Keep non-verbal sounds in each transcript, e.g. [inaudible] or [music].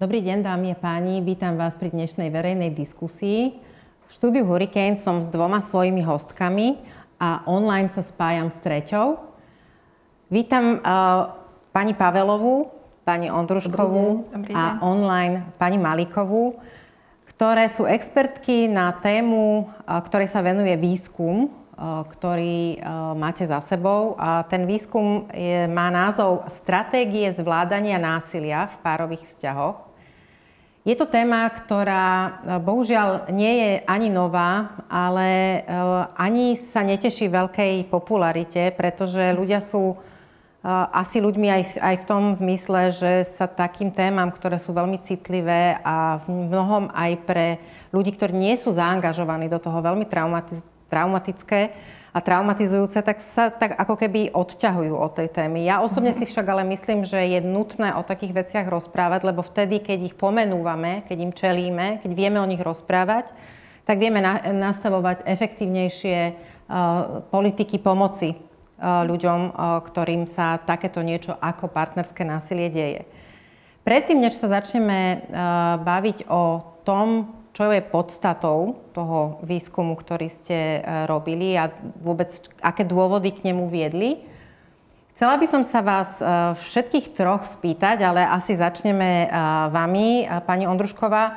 Dobrý deň, dámy a páni. Vítam vás pri dnešnej verejnej diskusii. V štúdiu Hurricane som s dvoma svojimi hostkami a online sa spájam s treťou. Vítam uh, pani Pavelovú, pani Ondruškovú Dobrý deň. Dobrý a online pani Malikovú, ktoré sú expertky na tému, uh, ktorej sa venuje výskum, uh, ktorý uh, máte za sebou. A ten výskum je, má názov Stratégie zvládania násilia v párových vzťahoch. Je to téma, ktorá e, bohužiaľ nie je ani nová, ale e, ani sa neteší veľkej popularite, pretože ľudia sú e, asi ľuďmi aj, aj v tom zmysle, že sa takým témam, ktoré sú veľmi citlivé a v mnohom aj pre ľudí, ktorí nie sú zaangažovaní do toho veľmi traumatické, a traumatizujúce, tak sa tak ako keby odťahujú od tej témy. Ja osobne si však ale myslím, že je nutné o takých veciach rozprávať, lebo vtedy, keď ich pomenúvame, keď im čelíme, keď vieme o nich rozprávať, tak vieme na, nastavovať efektívnejšie uh, politiky pomoci uh, ľuďom, uh, ktorým sa takéto niečo ako partnerské násilie deje. Predtým, než sa začneme baviť o tom, čo je podstatou toho výskumu, ktorý ste e, robili a vôbec aké dôvody k nemu viedli. Chcela by som sa vás e, všetkých troch spýtať, ale asi začneme e, vami, pani Ondrušková.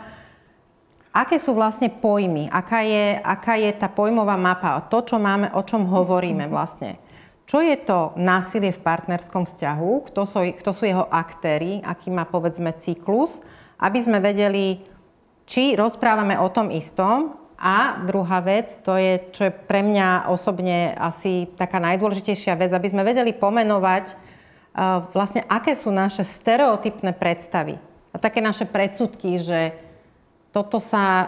Aké sú vlastne pojmy? Aká je, aká je tá pojmová mapa? To, čo máme, o čom hovoríme [laughs] vlastne. Čo je to násilie v partnerskom vzťahu? Kto sú, kto sú jeho aktéry? Aký má, povedzme, cyklus? Aby sme vedeli, či rozprávame o tom istom a druhá vec, to je, čo je pre mňa osobne asi taká najdôležitejšia vec, aby sme vedeli pomenovať uh, vlastne, aké sú naše stereotypné predstavy a také naše predsudky, že toto sa, uh,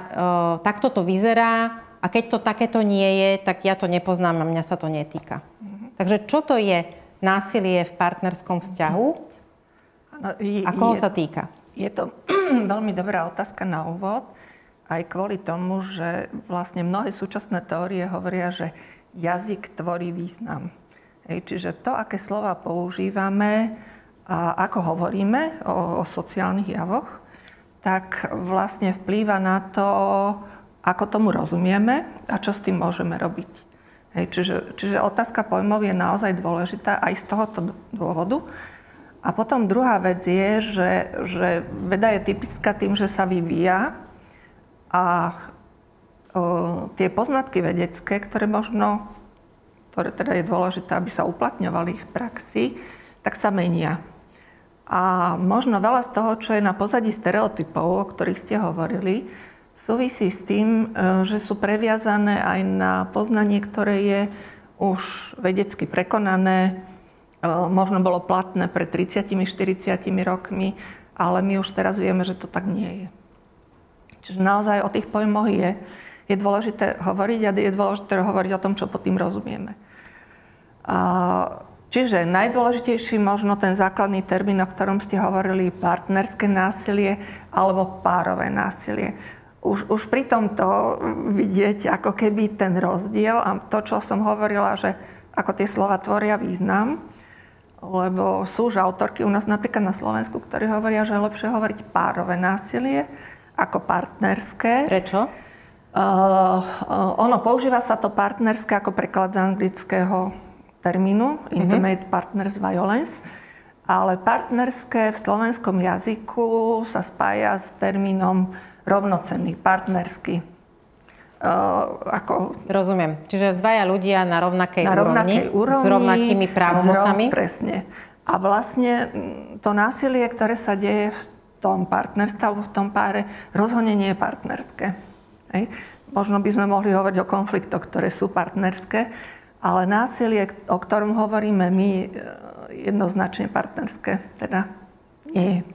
takto to vyzerá a keď to takéto nie je, tak ja to nepoznám a mňa sa to netýka. Mm-hmm. Takže čo to je násilie v partnerskom vzťahu a koho je, sa týka? Je to [clears throat] veľmi dobrá otázka na úvod, aj kvôli tomu, že vlastne mnohé súčasné teórie hovoria, že jazyk tvorí význam. Hej, čiže to, aké slova používame a ako hovoríme o, o sociálnych javoch, tak vlastne vplýva na to, ako tomu rozumieme a čo s tým môžeme robiť. Hej, čiže, čiže otázka pojmov je naozaj dôležitá aj z tohoto dôvodu, a potom druhá vec je, že, že veda je typická tým, že sa vyvíja a o, tie poznatky vedecké, ktoré možno, ktoré teda je dôležité, aby sa uplatňovali v praxi, tak sa menia. A možno veľa z toho, čo je na pozadí stereotypov, o ktorých ste hovorili, súvisí s tým, e, že sú previazané aj na poznanie, ktoré je už vedecky prekonané, možno bolo platné pred 30-40 rokmi, ale my už teraz vieme, že to tak nie je. Čiže naozaj o tých pojmoch je, je dôležité hovoriť a je dôležité hovoriť o tom, čo pod tým rozumieme. Čiže najdôležitejší možno ten základný termín, o ktorom ste hovorili, partnerské násilie alebo párové násilie. Už, už pri tomto vidieť ako keby ten rozdiel a to, čo som hovorila, že ako tie slova tvoria význam, lebo sú už autorky u nás napríklad na Slovensku, ktorí hovoria, že je lepšie hovoriť párové násilie ako partnerské. Prečo? Uh, uh, ono, používa sa to partnerské ako preklad z anglického termínu, mm-hmm. Intimate Partners Violence, ale partnerské v slovenskom jazyku sa spája s termínom rovnocenný, partnerský. Uh, ako... Rozumiem. Čiže dvaja ľudia na rovnakej, na rovnakej úrovni, úrovni s rovnakými právomocami. presne. A vlastne to násilie, ktoré sa deje v tom partnerstve alebo v tom páre, rozhodne nie je partnerské. Hej. Možno by sme mohli hovoriť o konfliktoch, ktoré sú partnerské, ale násilie, o ktorom hovoríme my, e, jednoznačne partnerské teda nie je.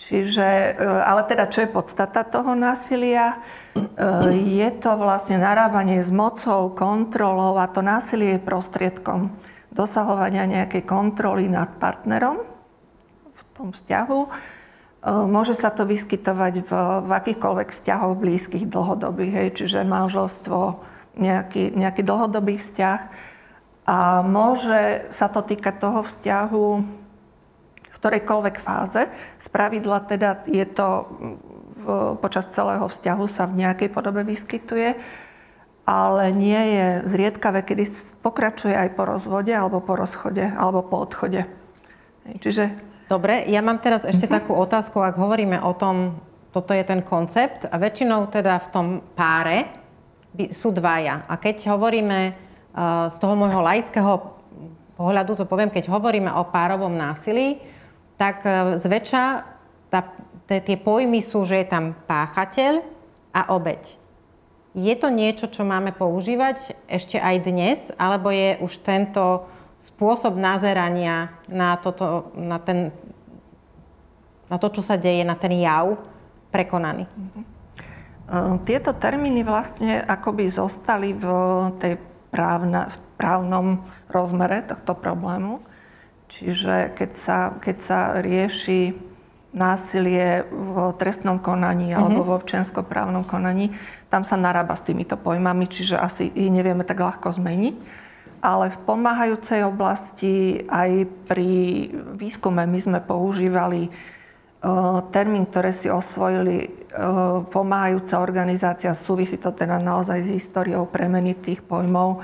Čiže, e, ale teda, čo je podstata toho násilia? E, je to vlastne narábanie s mocou, kontrolou a to násilie je prostriedkom dosahovania nejakej kontroly nad partnerom v tom vzťahu. E, môže sa to vyskytovať v, v akýchkoľvek vzťahoch blízkych, dlhodobých, hej, čiže manželstvo, nejaký, nejaký dlhodobý vzťah. A môže sa to týkať toho vzťahu, ktorejkoľvek fáze. Z pravidla teda je to v, počas celého vzťahu sa v nejakej podobe vyskytuje, ale nie je zriedkavé, kedy pokračuje aj po rozvode, alebo po rozchode, alebo po odchode. Čiže... Dobre, ja mám teraz ešte uh-huh. takú otázku, ak hovoríme o tom, toto je ten koncept a väčšinou teda v tom páre sú dvaja. A keď hovoríme uh, z toho môjho laického pohľadu, to poviem, keď hovoríme o párovom násilí, tak uh, zväčša tá tie pojmy sú, že je tam páchateľ a obeď. Je to niečo, čo máme používať ešte aj dnes, alebo je už tento spôsob nazerania na, toto, na, ten, na to, čo sa deje, na ten jav, prekonaný? Ehm, tieto termíny vlastne akoby zostali v tej právna, v právnom rozmere tohto problému. Čiže keď sa, keď sa rieši násilie v trestnom konaní alebo mm-hmm. v občianskoprávnom konaní, tam sa narába s týmito pojmami, čiže asi ich nevieme tak ľahko zmeniť. Ale v pomáhajúcej oblasti aj pri výskume my sme používali uh, termín, ktoré si osvojili uh, pomáhajúca organizácia, súvisí to teda naozaj s históriou premeny tých pojmov.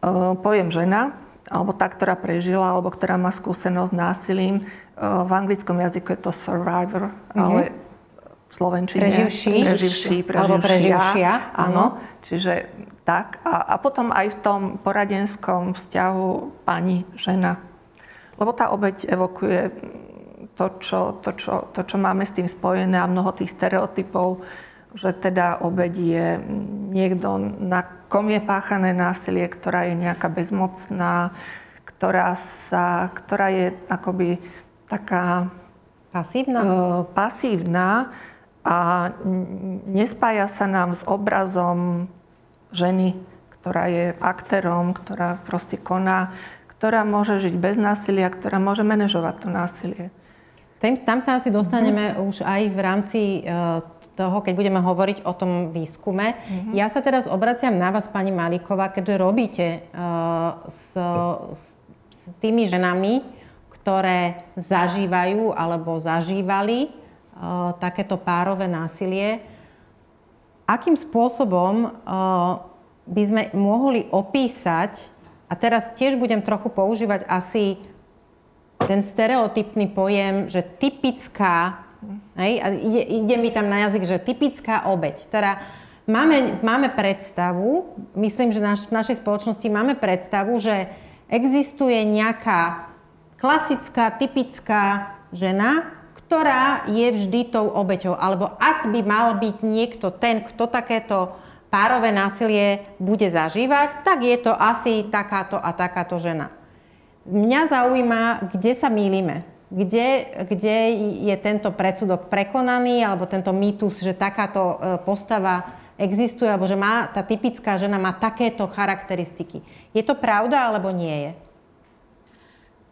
Uh, pojem žena, alebo tá, ktorá prežila, alebo ktorá má skúsenosť s násilím. E, v anglickom jazyku je to survivor, mm-hmm. ale v slovenčine preživší, preživší, preživšia. Áno, čiže tak. A, a potom aj v tom poradenskom vzťahu pani, žena. Lebo tá obeď evokuje to čo, to, čo, to, čo máme s tým spojené a mnoho tých stereotypov, že teda obeď je niekto, na kom je páchané násilie, ktorá je nejaká bezmocná, ktorá, sa, ktorá je akoby taká... Pasívna? E, pasívna a nespája sa nám s obrazom ženy, ktorá je aktérom, ktorá proste koná, ktorá môže žiť bez násilia, ktorá môže manažovať to násilie. Tam sa asi dostaneme mm-hmm. už aj v rámci e, toho, keď budeme hovoriť o tom výskume. Mm-hmm. Ja sa teraz obraciam na vás, pani Maliková, keďže robíte uh, s, s, s tými ženami, ktoré zažívajú alebo zažívali uh, takéto párové násilie. Akým spôsobom uh, by sme mohli opísať, a teraz tiež budem trochu používať asi ten stereotypný pojem, že typická Hej? A ide, ide mi tam na jazyk, že typická obeď. Teda máme, máme predstavu, myslím, že naš, v našej spoločnosti máme predstavu, že existuje nejaká klasická, typická žena, ktorá je vždy tou obeťou. Alebo ak by mal byť niekto ten, kto takéto párové násilie bude zažívať, tak je to asi takáto a takáto žena. Mňa zaujíma, kde sa mýlime kde, kde je tento predsudok prekonaný, alebo tento mýtus, že takáto e, postava existuje, alebo že má, tá typická žena má takéto charakteristiky. Je to pravda, alebo nie je?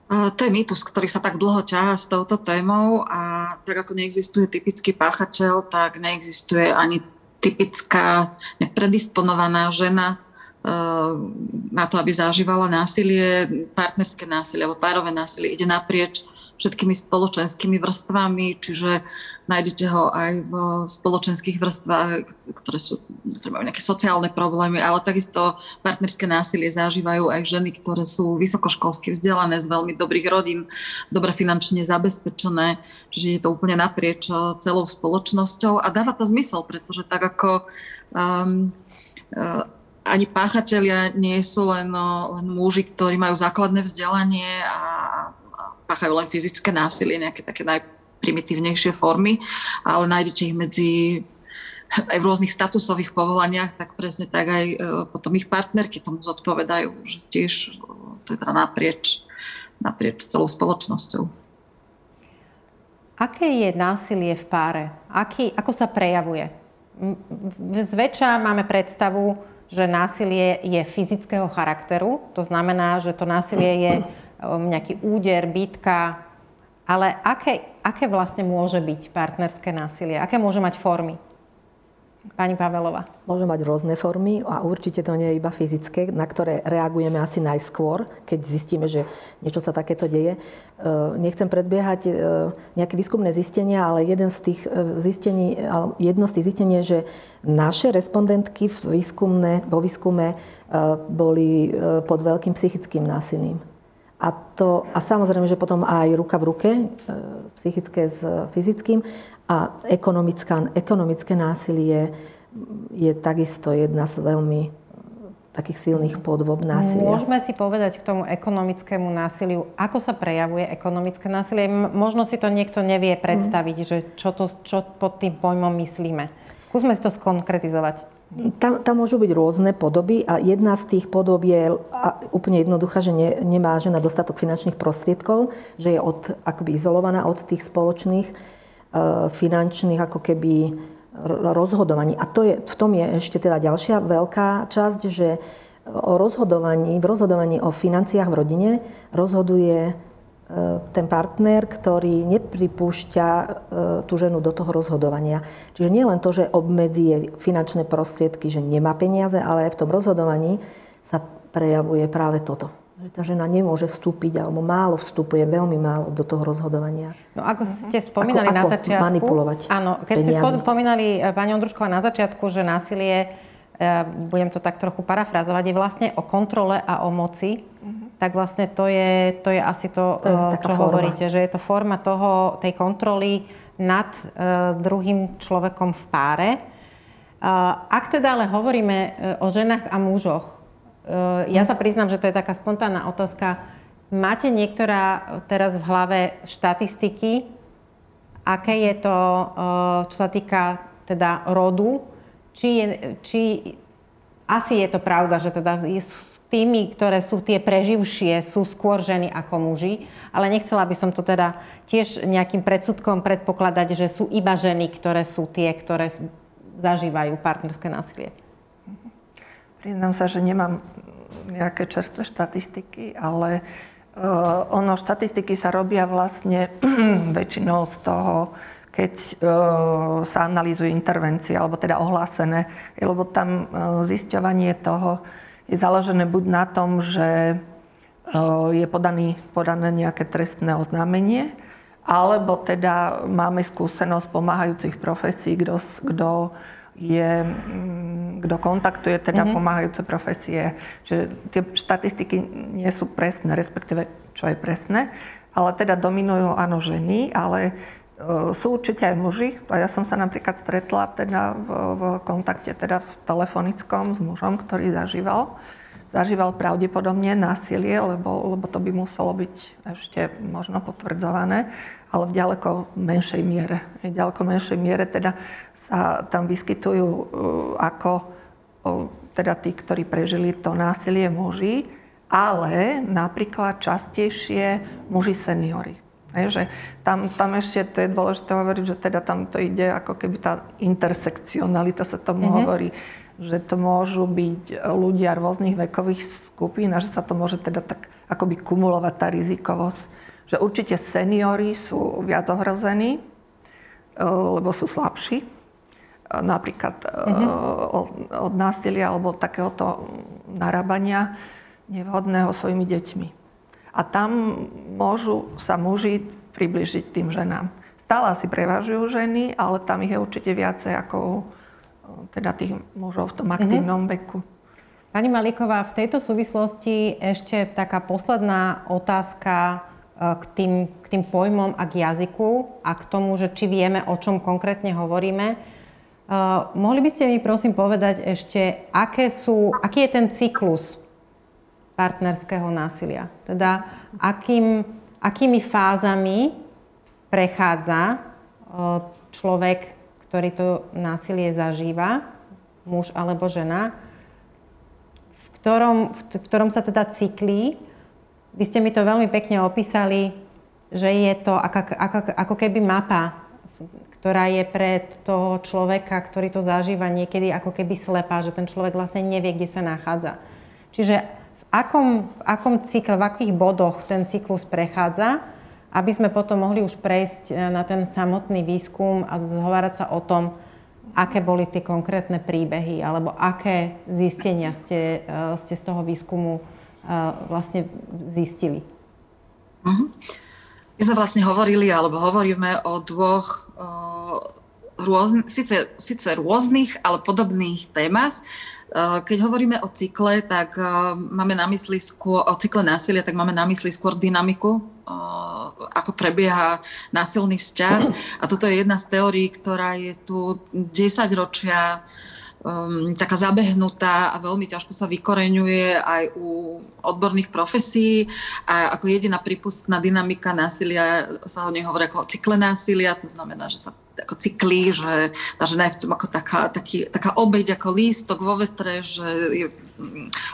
To je mýtus, ktorý sa tak dlho ťahá s touto témou a tak ako neexistuje typický páchateľ, tak neexistuje ani typická nepredisponovaná žena e, na to, aby zažívala násilie, partnerské násilie alebo párové násilie. Ide naprieč všetkými spoločenskými vrstvami, čiže nájdete ho aj v spoločenských vrstvách, ktoré, sú, majú nejaké sociálne problémy, ale takisto partnerské násilie zažívajú aj ženy, ktoré sú vysokoškolsky vzdelané z veľmi dobrých rodín, dobre finančne zabezpečené, čiže je to úplne naprieč celou spoločnosťou. A dáva to zmysel, pretože tak ako um, ani páchatelia nie sú len, len muži, ktorí majú základné vzdelanie a páchajú len fyzické násilie, nejaké také najprimitívnejšie formy, ale nájdete ich medzi aj v rôznych statusových povolaniach, tak presne tak aj e, potom ich partnerky tomu zodpovedajú, že tiež e, teda naprieč, naprieč celou spoločnosťou. Aké je násilie v páre? Aký, ako sa prejavuje? Zväčša máme predstavu, že násilie je fyzického charakteru. To znamená, že to násilie je nejaký úder, bitka. Ale aké, aké vlastne môže byť partnerské násilie? Aké môže mať formy? Pani Pavelová. Môže mať rôzne formy a určite to nie je iba fyzické, na ktoré reagujeme asi najskôr, keď zistíme, že niečo sa takéto deje. E, nechcem predbiehať e, nejaké výskumné zistenia, ale jeden z tých e, zistení, jedno z tých zistení je, že naše respondentky v výskumne, vo výskume boli pod veľkým psychickým násilím. A, to, a samozrejme, že potom aj ruka v ruke, psychické s fyzickým. A ekonomické násilie je takisto jedna z veľmi takých silných podvob násilia. Môžeme si povedať k tomu ekonomickému násiliu, ako sa prejavuje ekonomické násilie. Možno si to niekto nevie predstaviť, mm. že čo, to, čo pod tým pojmom myslíme. Skúsme si to skonkretizovať. Tam, tam môžu byť rôzne podoby a jedna z tých podob je úplne jednoduchá, že ne, nemá žena dostatok finančných prostriedkov, že je od, akoby izolovaná od tých spoločných E, finančných ako keby rozhodovaní. A to je, v tom je ešte teda ďalšia veľká časť, že o rozhodovaní, v rozhodovaní o financiách v rodine rozhoduje ten partner, ktorý nepripúšťa e, tú ženu do toho rozhodovania. Čiže nie len to, že obmedzí finančné prostriedky, že nemá peniaze, ale aj v tom rozhodovaní sa prejavuje práve toto že tá žena nemôže vstúpiť, alebo málo vstupuje, veľmi málo do toho rozhodovania. No ako ste spomínali ako, na začiatku... manipulovať Áno, keď ste spomínali, e, pani Ondrušková, na začiatku, že násilie, e, budem to tak trochu parafrazovať, je vlastne o kontrole a o moci, uh-huh. tak vlastne to je, to je asi to, to je e, čo forma. hovoríte, že je to forma toho, tej kontroly nad uh, druhým človekom v páre. Uh, ak teda ale hovoríme uh, o ženách a mužoch, Eh, ja sa priznám, že to je taká spontánna otázka. Máte niektorá teraz v hlave štatistiky, aké je to, eh, čo sa týka teda rodu, či, je, či asi je to pravda, že teda tými, ktoré sú tie preživšie, sú skôr ženy ako muži, ale nechcela by som to teda tiež nejakým predsudkom predpokladať, že sú iba ženy, ktoré sú tie, ktoré zažívajú partnerské násilie. Priznám sa, že nemám nejaké čerstvé štatistiky, ale uh, ono, štatistiky sa robia vlastne [clears throat] väčšinou z toho, keď uh, sa analýzujú intervencie, alebo teda ohlásené, lebo tam uh, zisťovanie toho je založené buď na tom, že uh, je podaný, podané nejaké trestné oznámenie, alebo teda máme skúsenosť pomáhajúcich profesí, kto je, mm, kto kontaktuje teda mm-hmm. pomáhajúce profesie. Čiže tie štatistiky nie sú presné, respektíve čo je presné, ale teda dominujú áno ženy, ale e, sú určite aj muži. A ja som sa napríklad stretla teda v, v kontakte teda v telefonickom s mužom, ktorý zažíval zažíval pravdepodobne násilie, lebo, lebo to by muselo byť ešte možno potvrdzované, ale v ďaleko menšej miere. V ďaleko menšej miere teda sa tam vyskytujú uh, ako uh, teda tí, ktorí prežili to násilie muži, ale napríklad častejšie muži seniory. Je, že tam, tam ešte, to je dôležité hovoriť, že teda tam to ide ako keby tá intersekcionalita sa tomu mm-hmm. hovorí že to môžu byť ľudia rôznych vekových skupín a že sa to môže teda tak akoby kumulovať tá rizikovosť. Že určite seniory sú viac ohrození, e, lebo sú slabší. E, napríklad mm-hmm. od, násilia alebo takéhoto narábania nevhodného svojimi deťmi. A tam môžu sa muži približiť tým ženám. Stále asi prevažujú ženy, ale tam ich je určite viacej ako teda tých mužov v tom aktívnom mm-hmm. veku. Pani Maliková, v tejto súvislosti ešte taká posledná otázka e, k tým, k tým pojmom a k jazyku a k tomu, že či vieme, o čom konkrétne hovoríme. Uh, mohli by ste mi prosím povedať ešte, aké sú, aký je ten cyklus partnerského násilia? Teda akým, akými fázami prechádza uh, človek ktorý to násilie zažíva, muž alebo žena, v ktorom, v ktorom sa teda cyklí. Vy ste mi to veľmi pekne opísali, že je to ako, ako, ako keby mapa, ktorá je pred toho človeka, ktorý to zažíva niekedy ako keby slepá, že ten človek vlastne nevie, kde sa nachádza. Čiže akom, v akom cykle, v akých bodoch ten cyklus prechádza, aby sme potom mohli už prejsť e, na ten samotný výskum a zhovárať sa o tom, aké boli tie konkrétne príbehy, alebo aké zistenia ste, ste z toho výskumu vlastne zistili? Uh-huh. My sme vlastne hovorili, alebo hovoríme o dvoch rôzn, síce, síce rôznych, ale podobných témach. Eh, keď hovoríme o cykle, tak eh, máme na mysli skôr, o cykle násilia, tak máme na mysli skôr dynamiku, eh, ako prebieha násilný vzťah. A toto je jedna z teórií, ktorá je tu 10 ročia um, taká zabehnutá a veľmi ťažko sa vykoreňuje aj u odborných profesí a ako jediná prípustná dynamika násilia sa o nej hovorí ako cykle násilia, to znamená, že sa ako cyklí, že tá žena je v tom ako taká, taký, taká obeď, ako lístok vo vetre, že je,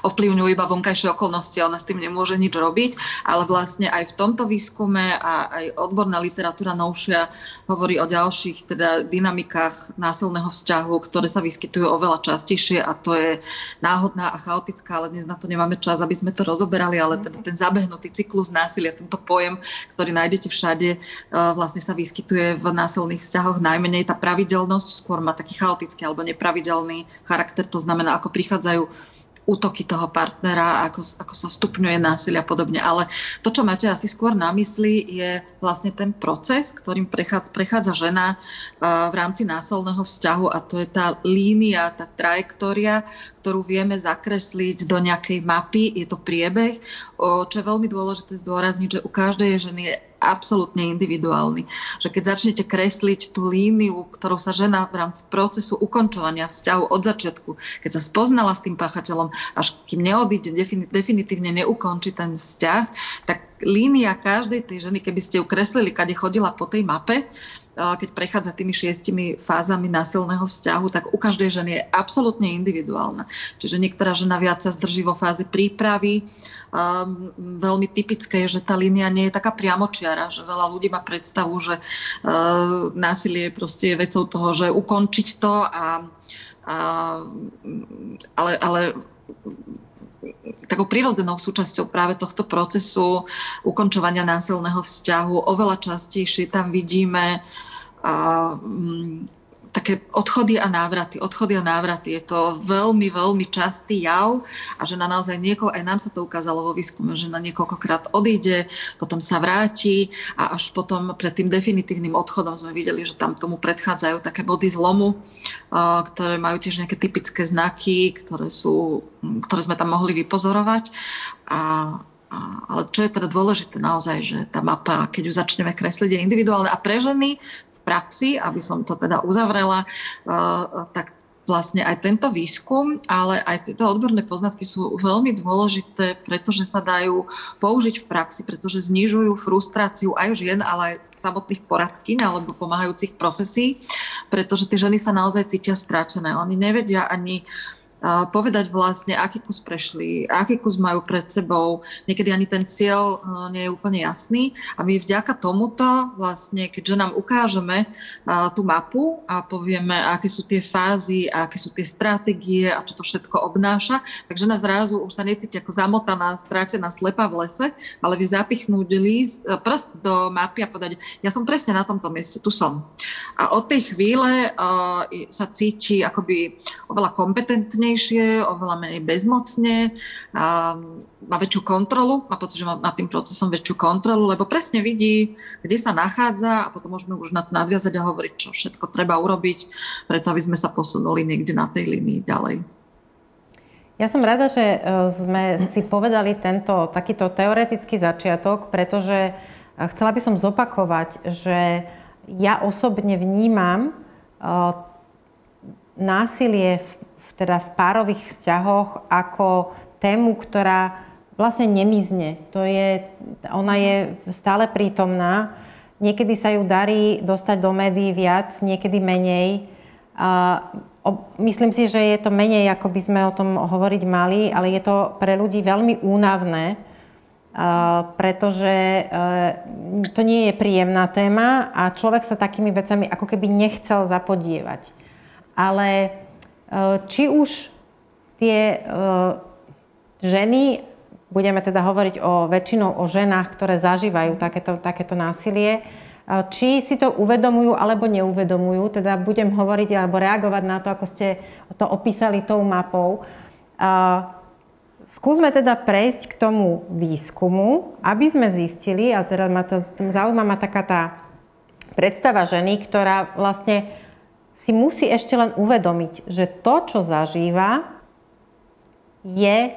ovplyvňujú iba vonkajšie okolnosti, ona s tým nemôže nič robiť, ale vlastne aj v tomto výskume a aj odborná literatúra novšia hovorí o ďalších teda dynamikách násilného vzťahu, ktoré sa vyskytujú oveľa častejšie a to je náhodná a chaotická, ale dnes na to nemáme čas, aby sme to rozoberali, ale teda ten zabehnutý cyklus násilia, tento pojem, ktorý nájdete všade, e, vlastne sa vyskytuje v násilných vzťahoch. Najmenej tá pravidelnosť skôr má taký chaotický alebo nepravidelný charakter, to znamená, ako prichádzajú útoky toho partnera, ako, ako sa stupňuje násilia a podobne. Ale to, čo máte asi skôr na mysli, je vlastne ten proces, ktorým prechádza, žena v rámci násilného vzťahu a to je tá línia, tá trajektória, ktorú vieme zakresliť do nejakej mapy. Je to priebeh, čo je veľmi dôležité zdôrazniť, že u každej ženy je absolútne individuálny. Že keď začnete kresliť tú líniu, ktorou sa žena v rámci procesu ukončovania vzťahu od začiatku, keď sa spoznala s tým páchateľom, až kým neodíde, definitívne neukončí ten vzťah, tak línia každej tej ženy, keby ste ju kreslili, kade chodila po tej mape, keď prechádza tými šiestimi fázami násilného vzťahu, tak u každej ženy je absolútne individuálna. Čiže niektorá žena viac sa zdrží vo fáze prípravy. Um, veľmi typické je, že tá línia nie je taká priamočiara, že veľa ľudí má predstavu, že uh, násilie proste je vecou toho, že ukončiť to a, a ale, ale takou prirodzenou súčasťou práve tohto procesu ukončovania násilného vzťahu. Oveľa častejšie tam vidíme m, také odchody a návraty. Odchody a návraty. Je to veľmi, veľmi častý jav a že na naozaj niekoľko, aj nám sa to ukázalo vo výskume, že na niekoľkokrát odíde, potom sa vráti a až potom pred tým definitívnym odchodom sme videli, že tam tomu predchádzajú také body zlomu, ktoré majú tiež nejaké typické znaky, ktoré, sú, ktoré sme tam mohli vypozorovať. A ale čo je teda dôležité naozaj, že tá mapa, keď ju začneme kresliť, je individuálna a pre ženy v praxi, aby som to teda uzavrela, uh, tak vlastne aj tento výskum, ale aj tieto odborné poznatky sú veľmi dôležité, pretože sa dajú použiť v praxi, pretože znižujú frustráciu aj žien, ale aj samotných poradkyň alebo pomáhajúcich profesí, pretože tie ženy sa naozaj cítia stráčené. Oni nevedia ani povedať vlastne, aký kus prešli, aký kus majú pred sebou. Niekedy ani ten cieľ e, nie je úplne jasný. A my vďaka tomuto vlastne, keďže nám ukážeme e, tú mapu a povieme, aké sú tie fázy, aké sú tie stratégie a čo to všetko obnáša, takže nás zrazu už sa necíti ako zamotaná, strátená, slepa v lese, ale vie zapichnúť líst, e, prst do mapy a povedať, ja som presne na tomto mieste, tu som. A od tej chvíle sa cíti akoby oveľa kompetentnejšie silnejšie, oveľa menej bezmocne, má väčšiu kontrolu, má pocit, že má nad tým procesom väčšiu kontrolu, lebo presne vidí, kde sa nachádza a potom môžeme už na to nadviazať a hovoriť, čo všetko treba urobiť, preto aby sme sa posunuli niekde na tej línii ďalej. Ja som rada, že e, sme si povedali tento takýto teoretický začiatok, pretože e, chcela by som zopakovať, že ja osobne vnímam e, násilie v teda v párových vzťahoch ako tému, ktorá vlastne nemizne. To je, ona je stále prítomná. Niekedy sa ju darí dostať do médií viac, niekedy menej. A myslím si, že je to menej, ako by sme o tom hovoriť mali, ale je to pre ľudí veľmi únavné, pretože e, to nie je príjemná téma a človek sa takými vecami ako keby nechcel zapodievať. Ale či už tie eh, ženy, budeme teda hovoriť o väčšinou o ženách, ktoré zažívajú takéto, takéto násilie, či si to uvedomujú alebo neuvedomujú. Teda budem hovoriť alebo reagovať na to, ako ste to opísali tou mapou. Skúsme teda prejsť k tomu výskumu, aby sme zistili, a teda ma to, zaujíma ma taká tá predstava ženy, ktorá vlastne si musí ešte len uvedomiť, že to, čo zažíva, je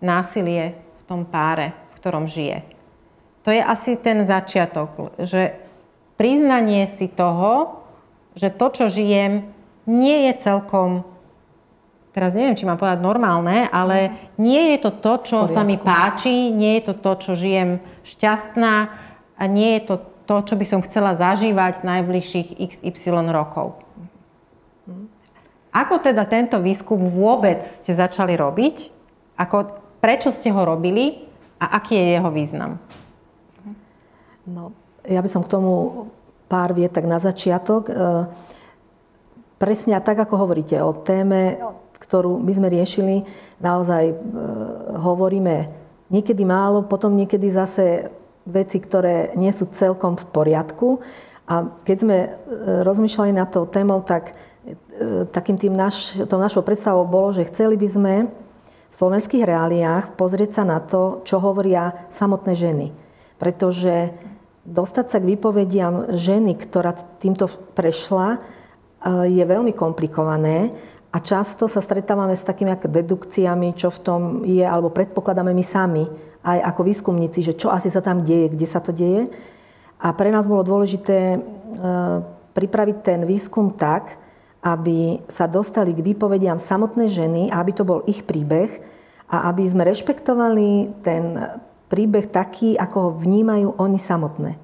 násilie v tom páre, v ktorom žije. To je asi ten začiatok, že priznanie si toho, že to, čo žijem, nie je celkom, teraz neviem, či mám povedať normálne, ale nie je to to, čo sa mi páči, nie je to to, čo žijem šťastná a nie je to to, čo by som chcela zažívať najbližších XY rokov. Ako teda tento výskum vôbec ste začali robiť? Ako, prečo ste ho robili a aký je jeho význam? No, ja by som k tomu pár vietak na začiatok. E, presne tak, ako hovoríte o téme, ktorú my sme riešili, naozaj e, hovoríme niekedy málo, potom niekedy zase veci, ktoré nie sú celkom v poriadku. A keď sme e, rozmýšľali nad tou témou, tak takým tým naš, tou našou predstavou bolo, že chceli by sme v slovenských reáliách pozrieť sa na to, čo hovoria samotné ženy. Pretože dostať sa k výpovediam ženy, ktorá týmto prešla, e, je veľmi komplikované a často sa stretávame s takými ako dedukciami, čo v tom je, alebo predpokladáme my sami, aj ako výskumníci, že čo asi sa tam deje, kde sa to deje. A pre nás bolo dôležité e, pripraviť ten výskum tak, aby sa dostali k výpovediam samotnej ženy, aby to bol ich príbeh a aby sme rešpektovali ten príbeh taký, ako ho vnímajú oni samotné.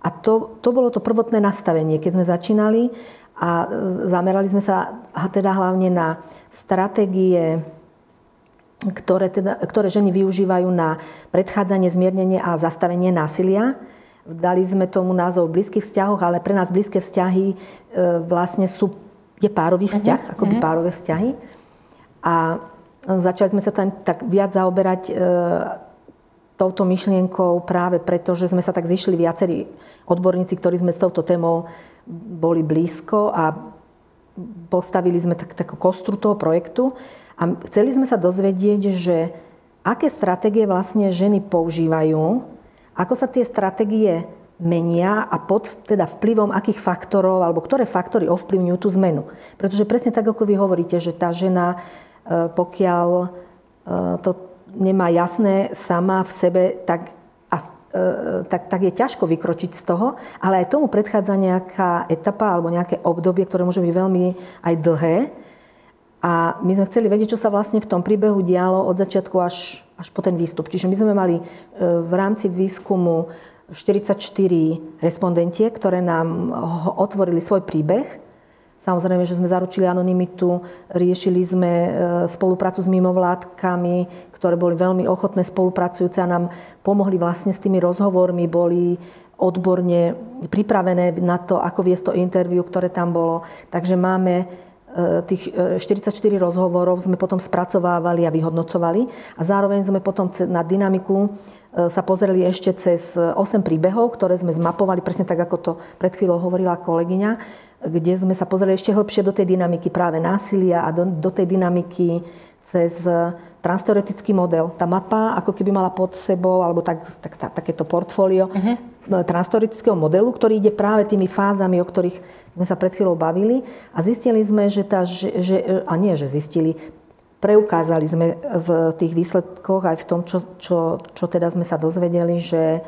A to, to bolo to prvotné nastavenie, keď sme začínali a e, zamerali sme sa teda hlavne na stratégie, ktoré, teda, ktoré ženy využívajú na predchádzanie, zmiernenie a zastavenie násilia. Dali sme tomu názov v blízkych vzťahoch, ale pre nás blízke vzťahy e, vlastne sú, je párový vzťah, uh-huh. akoby uh-huh. párové vzťahy. A začali sme sa tam tak viac zaoberať e, touto myšlienkou práve preto, že sme sa tak zišli viacerí odborníci, ktorí sme s touto témou boli blízko a postavili sme tak, takú kostru toho projektu a chceli sme sa dozvedieť, že aké stratégie vlastne ženy používajú, ako sa tie stratégie menia a pod teda vplyvom akých faktorov, alebo ktoré faktory ovplyvňujú tú zmenu. Pretože presne tak, ako vy hovoríte, že tá žena, e, pokiaľ e, to nemá jasné sama v sebe, tak, a, e, tak, tak je ťažko vykročiť z toho, ale aj tomu predchádza nejaká etapa alebo nejaké obdobie, ktoré môže byť veľmi aj dlhé. A my sme chceli vedieť, čo sa vlastne v tom príbehu dialo od začiatku až, až po ten výstup. Čiže my sme mali v rámci výskumu 44 respondentiek, ktoré nám otvorili svoj príbeh Samozrejme, že sme zaručili anonymitu, riešili sme e, spoluprácu s mimovládkami, ktoré boli veľmi ochotné spolupracujúce a nám pomohli vlastne s tými rozhovormi, boli odborne pripravené na to, ako viesť to interviu, ktoré tam bolo. Takže máme tých 44 e, rozhovorov sme potom spracovávali a vyhodnocovali a zároveň sme potom na dynamiku sa pozreli ešte cez 8 príbehov, ktoré sme zmapovali, presne tak, ako to pred chvíľou hovorila kolegyňa kde sme sa pozreli ešte hlbšie do tej dynamiky práve násilia a do, do tej dynamiky cez e, transteoretický model. Tá mapa ako keby mala pod sebou, alebo tak, tak, tak, takéto portfólio uh-huh. Transteoretického modelu, ktorý ide práve tými fázami, o ktorých sme sa pred chvíľou bavili. A zistili sme, že tá, že, že, a nie, že zistili, preukázali sme v tých výsledkoch aj v tom, čo, čo, čo teda sme sa dozvedeli, že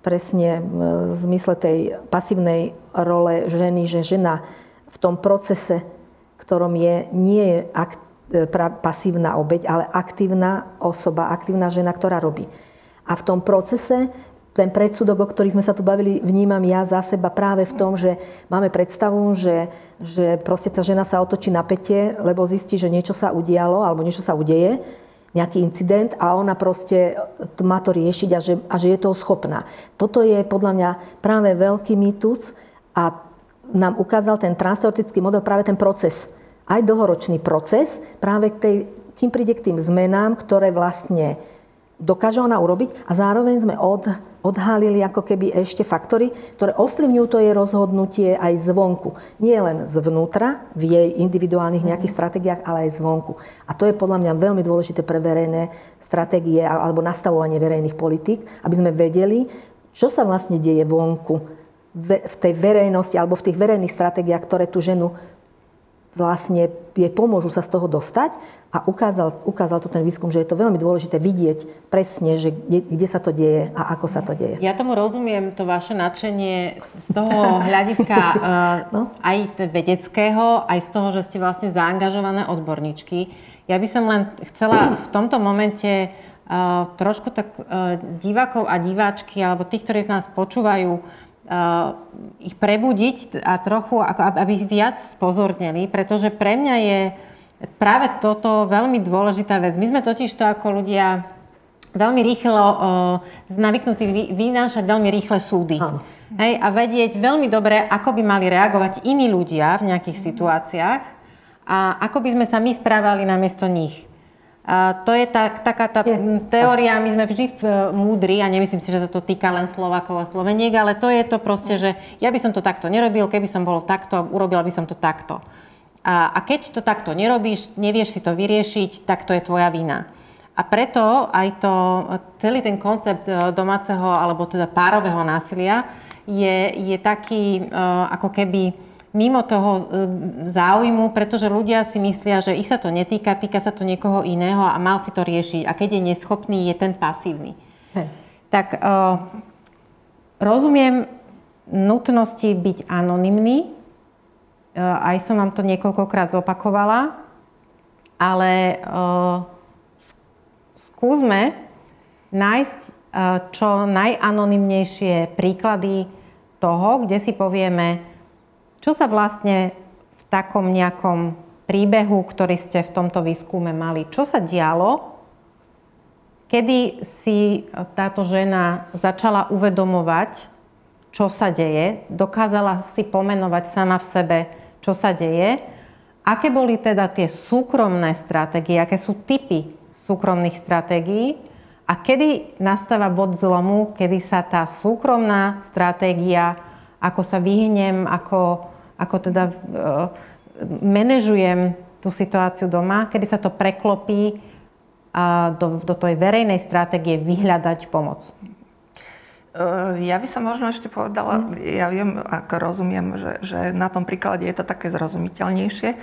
presne v zmysle tej pasívnej role ženy, že žena v tom procese, ktorom je, nie je akt, pra, pasívna obeď, ale aktívna osoba, aktívna žena, ktorá robí. A v tom procese ten predsudok, o ktorý sme sa tu bavili, vnímam ja za seba práve v tom, že máme predstavu, že, že proste tá žena sa otočí na pete, lebo zistí, že niečo sa udialo alebo niečo sa udeje nejaký incident a ona proste má to riešiť a že, a že je toho schopná. Toto je podľa mňa práve veľký mýtus a nám ukázal ten transteoretický model práve ten proces. Aj dlhoročný proces, práve k tej, kým príde k tým zmenám, ktoré vlastne dokáže ona urobiť a zároveň sme od, odhalili ako keby ešte faktory, ktoré ovplyvňujú to jej rozhodnutie aj zvonku. Nie len zvnútra, v jej individuálnych nejakých stratégiách, ale aj zvonku. A to je podľa mňa veľmi dôležité pre verejné stratégie alebo nastavovanie verejných politík, aby sme vedeli, čo sa vlastne deje vonku v tej verejnosti alebo v tých verejných stratégiách, ktoré tú ženu vlastne jej pomôžu sa z toho dostať a ukázal, ukázal to ten výskum, že je to veľmi dôležité vidieť presne, že kde, kde sa to deje a ako sa to deje. Ja tomu rozumiem, to vaše nadšenie z toho [laughs] hľadiska no? aj vedeckého, aj z toho, že ste vlastne zaangažované odborníčky. Ja by som len chcela v tomto momente uh, trošku tak uh, divákov a diváčky, alebo tých, ktorí z nás počúvajú, ich prebudiť a trochu, ako, aby ich viac spozornili, pretože pre mňa je práve toto veľmi dôležitá vec. My sme totiž to ako ľudia veľmi rýchlo uh, navyknutí vy, vynášať veľmi rýchle súdy. Hej, a vedieť veľmi dobre, ako by mali reagovať iní ľudia v nejakých situáciách a ako by sme sa my správali namiesto nich. A to je tak, taká tá je. teória, my sme vždy v, múdri a nemyslím si, že to týka len Slovakov a Sloveniek, ale to je to proste, že ja by som to takto nerobil, keby som bol takto, urobila by som to takto. A, a keď to takto nerobíš, nevieš si to vyriešiť, tak to je tvoja vina. A preto aj to, celý ten koncept e, domáceho alebo teda párového násilia je, je taký uh, ako keby mimo toho e, záujmu, pretože ľudia si myslia, že ich sa to netýka, týka sa to niekoho iného a mal si to riešiť. A keď je neschopný, je ten pasívny. Hej. Tak uh, rozumiem nutnosti byť anonymný. Uh, aj som vám to niekoľkokrát zopakovala. Ale uh, skúsme nájsť uh, čo najanonymnejšie príklady toho, kde si povieme, čo sa vlastne v takom nejakom príbehu, ktorý ste v tomto výskume mali, čo sa dialo, kedy si táto žena začala uvedomovať, čo sa deje, dokázala si pomenovať sama v sebe, čo sa deje, aké boli teda tie súkromné stratégie, aké sú typy súkromných stratégií a kedy nastáva bod zlomu, kedy sa tá súkromná stratégia, ako sa vyhnem, ako ako teda uh, manažujem tú situáciu doma, kedy sa to preklopí a do, do tej verejnej stratégie vyhľadať pomoc. E, ja by som možno ešte povedala, mm. ja viem, ako rozumiem, že, že na tom príklade je to také zrozumiteľnejšie, e,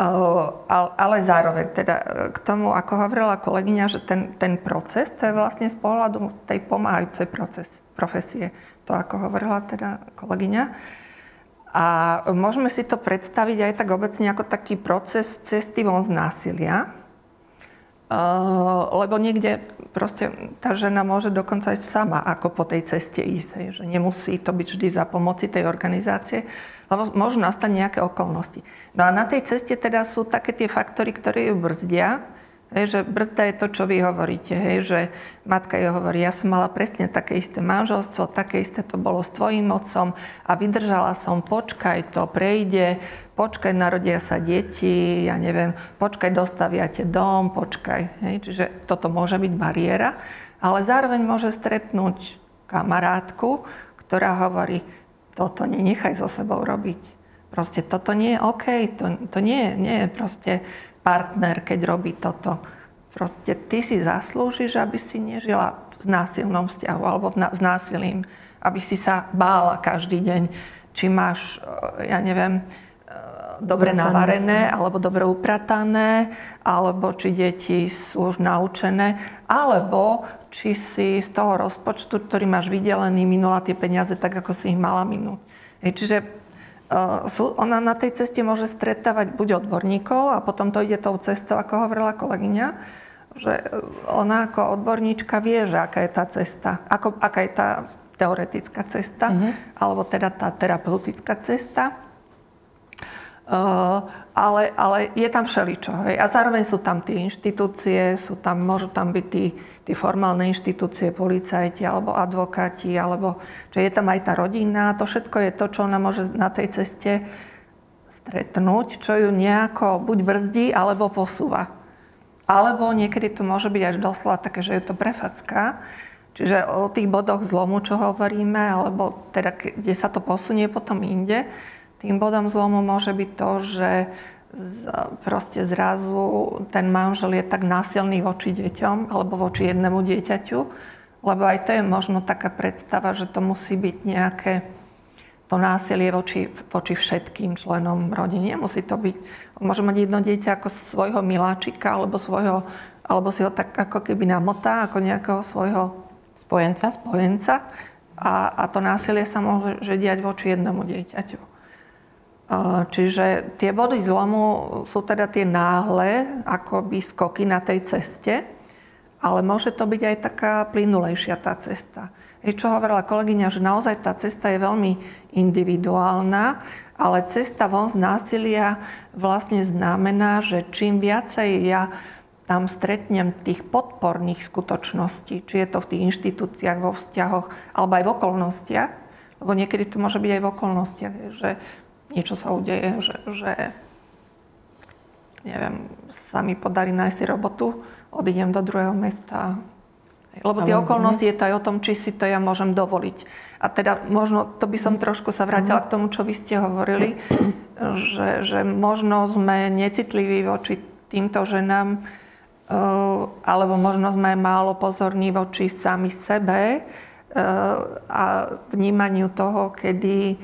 ale zároveň teda k tomu, ako hovorila kolegyňa, že ten, ten proces, to je vlastne z pohľadu tej pomáhajúcej proces, profesie, to ako hovorila teda kolegyňa, a môžeme si to predstaviť aj tak obecne ako taký proces cesty von z násilia, lebo niekde proste tá žena môže dokonca aj sama ako po tej ceste ísť, že nemusí to byť vždy za pomoci tej organizácie, lebo môžu nastať nejaké okolnosti. No a na tej ceste teda sú také tie faktory, ktoré ju brzdia, Hej, že brzda je to, čo vy hovoríte, hej, že matka jej hovorí, ja som mala presne také isté manželstvo, také isté to bolo s tvojim otcom a vydržala som, počkaj, to prejde, počkaj, narodia sa deti, ja neviem, počkaj, dostaviate dom, počkaj. Hej, čiže toto môže byť bariéra, ale zároveň môže stretnúť kamarátku, ktorá hovorí, toto nenechaj so sebou robiť. Proste toto nie je OK, to, to nie, nie je proste partner, keď robí toto. Proste ty si zaslúžiš, aby si nežila v násilnom vzťahu alebo v, s násilím, aby si sa bála každý deň, či máš, e, ja neviem, e, dobre navarené alebo dobre upratané, alebo či deti sú už naučené, alebo či si z toho rozpočtu, ktorý máš vydelený, minula tie peniaze tak, ako si ich mala minúť. Čiže sú, ona na tej ceste môže stretávať buď odborníkov a potom to ide tou cestou, ako hovorila kolegyňa, že e, ona ako odborníčka vie, že aká je tá cesta, ako, aká je tá teoretická cesta, mm-hmm. alebo teda tá terapeutická cesta. Uh, ale, ale je tam všeličo. Hej. A zároveň sú tam tie inštitúcie, sú tam, môžu tam byť tí, tí formálne inštitúcie, policajti alebo advokáti, alebo že je tam aj tá rodina. To všetko je to, čo ona môže na tej ceste stretnúť, čo ju nejako buď brzdí, alebo posúva. Alebo niekedy to môže byť až doslova také, že je to prefacka. Čiže o tých bodoch zlomu, čo hovoríme, alebo teda kde sa to posunie potom inde, tým bodom zlomu môže byť to, že proste zrazu ten manžel je tak násilný voči deťom alebo voči jednému dieťaťu, lebo aj to je možno taká predstava, že to musí byť nejaké to násilie voči, voči všetkým členom rodiny. Musí to byť, môže mať jedno dieťa ako svojho miláčika alebo, svojho, alebo si ho tak ako keby namotá ako nejakého svojho spojenca, spojenca a, a to násilie sa môže diať voči jednému dieťaťu. Čiže tie body zlomu sú teda tie náhle, akoby skoky na tej ceste, ale môže to byť aj taká plynulejšia tá cesta. Je, čo hovorila kolegyňa, že naozaj tá cesta je veľmi individuálna, ale cesta von z násilia vlastne znamená, že čím viacej ja tam stretnem tých podporných skutočností, či je to v tých inštitúciách, vo vzťahoch, alebo aj v okolnostiach, lebo niekedy to môže byť aj v okolnostiach, že niečo sa udeje, že, že neviem, sa mi podarí nájsť si robotu, odídem do druhého mesta. Lebo tie okolnosti je to aj o tom, či si to ja môžem dovoliť. A teda možno, to by som trošku sa vrátila k tomu, čo vy ste hovorili, že, že možno sme necitliví voči týmto ženám, eh, alebo možno sme málo pozorní voči sami sebe eh, a vnímaniu toho, kedy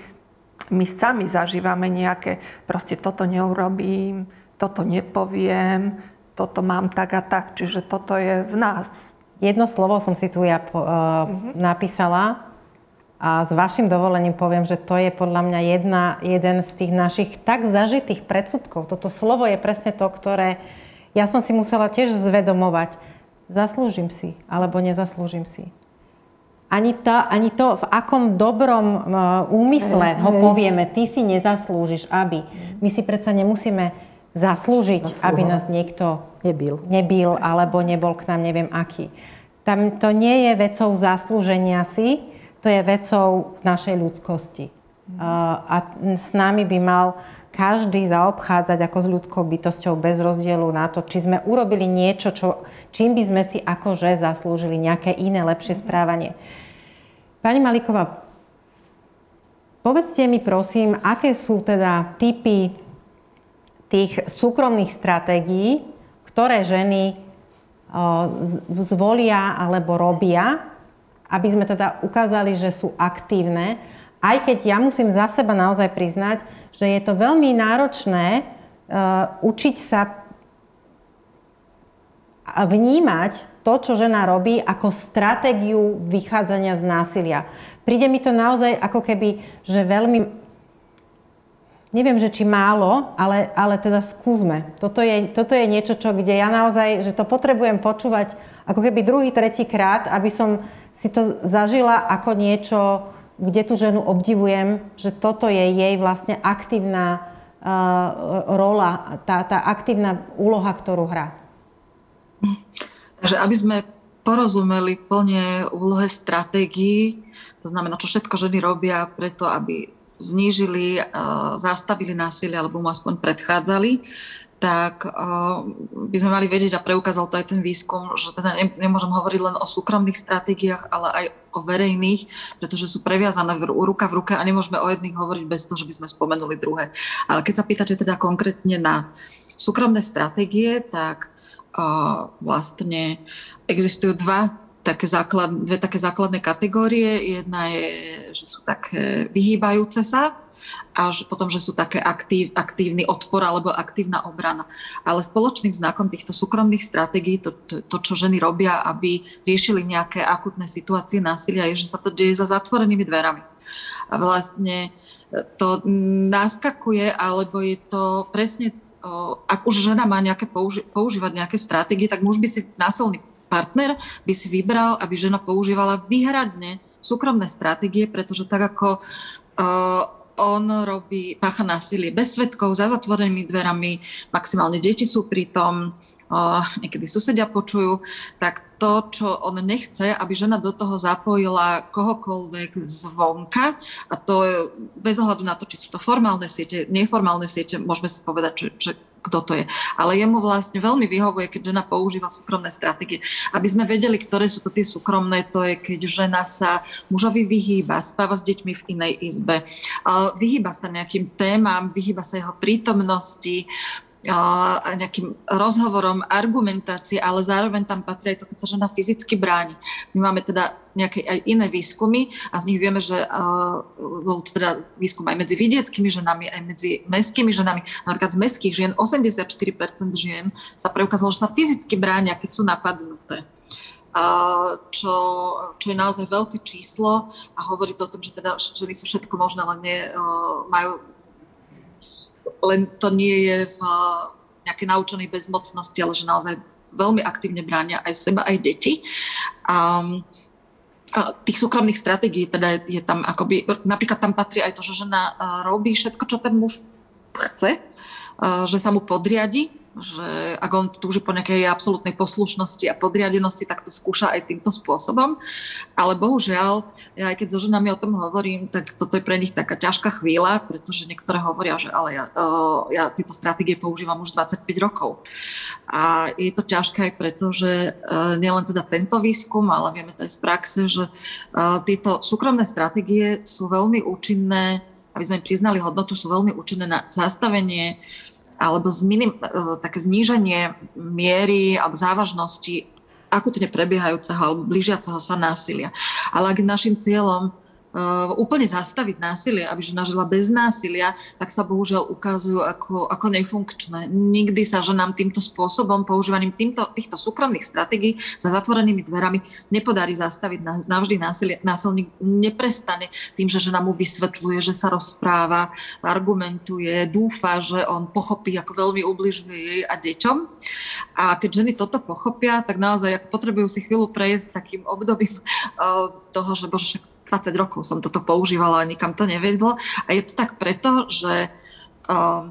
my sami zažívame nejaké, proste toto neurobím, toto nepoviem, toto mám tak a tak, čiže toto je v nás. Jedno slovo som si tu ja po, uh, uh-huh. napísala a s vašim dovolením poviem, že to je podľa mňa jedna, jeden z tých našich tak zažitých predsudkov. Toto slovo je presne to, ktoré ja som si musela tiež zvedomovať. Zaslúžim si, alebo nezaslúžim si ani to, ani to, v akom dobrom e, úmysle ho povieme, ty si nezaslúžiš, aby. My si predsa nemusíme zaslúžiť, Zaslúho. aby nás niekto nebil, nebil alebo nebol k nám neviem aký. Tam to nie je vecou zaslúženia si, to je vecou našej ľudskosti. Mm. A s nami by mal každý zaobchádzať ako s ľudskou bytosťou bez rozdielu na to, či sme urobili niečo, čo, čím by sme si akože zaslúžili nejaké iné, lepšie správanie. Pani Maliková, povedzte mi prosím, aké sú teda typy tých súkromných stratégií, ktoré ženy zvolia alebo robia, aby sme teda ukázali, že sú aktívne aj keď ja musím za seba naozaj priznať, že je to veľmi náročné uh, učiť sa a vnímať to, čo žena robí, ako stratégiu vychádzania z násilia. Príde mi to naozaj ako keby, že veľmi, neviem, že či málo, ale, ale teda skúsme. Toto je, toto je niečo, čo, kde ja naozaj, že to potrebujem počúvať ako keby druhý, tretí krát, aby som si to zažila ako niečo, kde tú ženu obdivujem, že toto je jej vlastne aktívna uh, rola, tá, tá aktívna úloha, ktorú hrá. Takže aby sme porozumeli plne úlohe stratégií, to znamená, čo všetko ženy robia preto, aby znížili, uh, zastavili násilie alebo mu aspoň predchádzali, tak uh, by sme mali vedieť, a preukázal to aj ten výskum, že teda nemôžem hovoriť len o súkromných stratégiách, ale aj o verejných, pretože sú previazané v, ruka v ruke a nemôžeme o jedných hovoriť bez toho, že by sme spomenuli druhé. Ale keď sa pýtate teda konkrétne na súkromné stratégie, tak uh, vlastne existujú dva také základ, dve také základné kategórie. Jedna je, že sú také vyhýbajúce sa, a že potom, že sú také aktív, aktívny odpor alebo aktívna obrana. Ale spoločným znakom týchto súkromných stratégií, to, to, to, čo ženy robia, aby riešili nejaké akutné situácie násilia, je, že sa to deje za zatvorenými dverami. A vlastne to naskakuje, alebo je to presne, ak už žena má nejaké použi- používať nejaké stratégie, tak muž by si násilný partner by si vybral, aby žena používala výhradne súkromné stratégie, pretože tak ako on robí, pácha násilie bez svetkov, za zatvorenými dverami, maximálne deti sú pri tom, niekedy susedia počujú, tak to, čo on nechce, aby žena do toho zapojila kohokoľvek zvonka, a to bez ohľadu na to, či sú to formálne siete, neformálne siete, môžeme si povedať, že kto to je. Ale jemu vlastne veľmi vyhovuje, keď žena používa súkromné stratégie. Aby sme vedeli, ktoré sú to tie súkromné, to je, keď žena sa mužovi vyhýba, spáva s deťmi v inej izbe, vyhýba sa nejakým témam, vyhýba sa jeho prítomnosti, nejakým rozhovorom, argumentácie, ale zároveň tam patrí aj to, keď sa žena fyzicky bráni. My máme teda nejaké aj iné výskumy a z nich vieme, že uh, bol teda výskum aj medzi vidieckými ženami, aj medzi mestskými ženami. Napríklad z mestských žien 84% žien sa preukázalo, že sa fyzicky bránia, keď sú napadnuté. Uh, čo, čo je naozaj veľké číslo a hovorí to o tom, že teda ženy sú všetko možné, len nie, uh, majú len to nie je v nejakej naučenej bezmocnosti, ale že naozaj veľmi aktívne bránia aj seba, aj deti. A tých súkromných stratégií teda je, je tam akoby, napríklad tam patrí aj to, že žena robí všetko, čo ten muž chce, že sa mu podriadi, že ak on túži po nejakej absolútnej poslušnosti a podriadenosti, tak to skúša aj týmto spôsobom. Ale bohužiaľ, ja aj keď so ženami o tom hovorím, tak toto je pre nich taká ťažká chvíľa, pretože niektoré hovoria, že ale ja, ja tieto stratégie používam už 25 rokov. A je to ťažké aj preto, že e, nielen teda tento výskum, ale vieme to aj z praxe, že e, tieto súkromné stratégie sú veľmi účinné, aby sme im priznali hodnotu, sú veľmi účinné na zastavenie alebo zminim, e, také zníženie miery alebo závažnosti akutne prebiehajúceho alebo blížiaceho sa násilia. Ale ak našim cieľom úplne zastaviť násilie, aby žena žila bez násilia, tak sa bohužiaľ ukazujú ako, ako nefunkčné. Nikdy sa ženám týmto spôsobom, používaním týmto, týchto súkromných stratégií za zatvorenými dverami nepodarí zastaviť na, navždy násilie. Násilník neprestane tým, že žena mu vysvetľuje, že sa rozpráva, argumentuje, dúfa, že on pochopí, ako veľmi ubližuje jej a deťom. A keď ženy toto pochopia, tak naozaj potrebujú si chvíľu prejsť takým obdobím uh, toho, že bože, však 20 rokov som toto používala a nikam to nevedlo. A je to tak preto, že uh,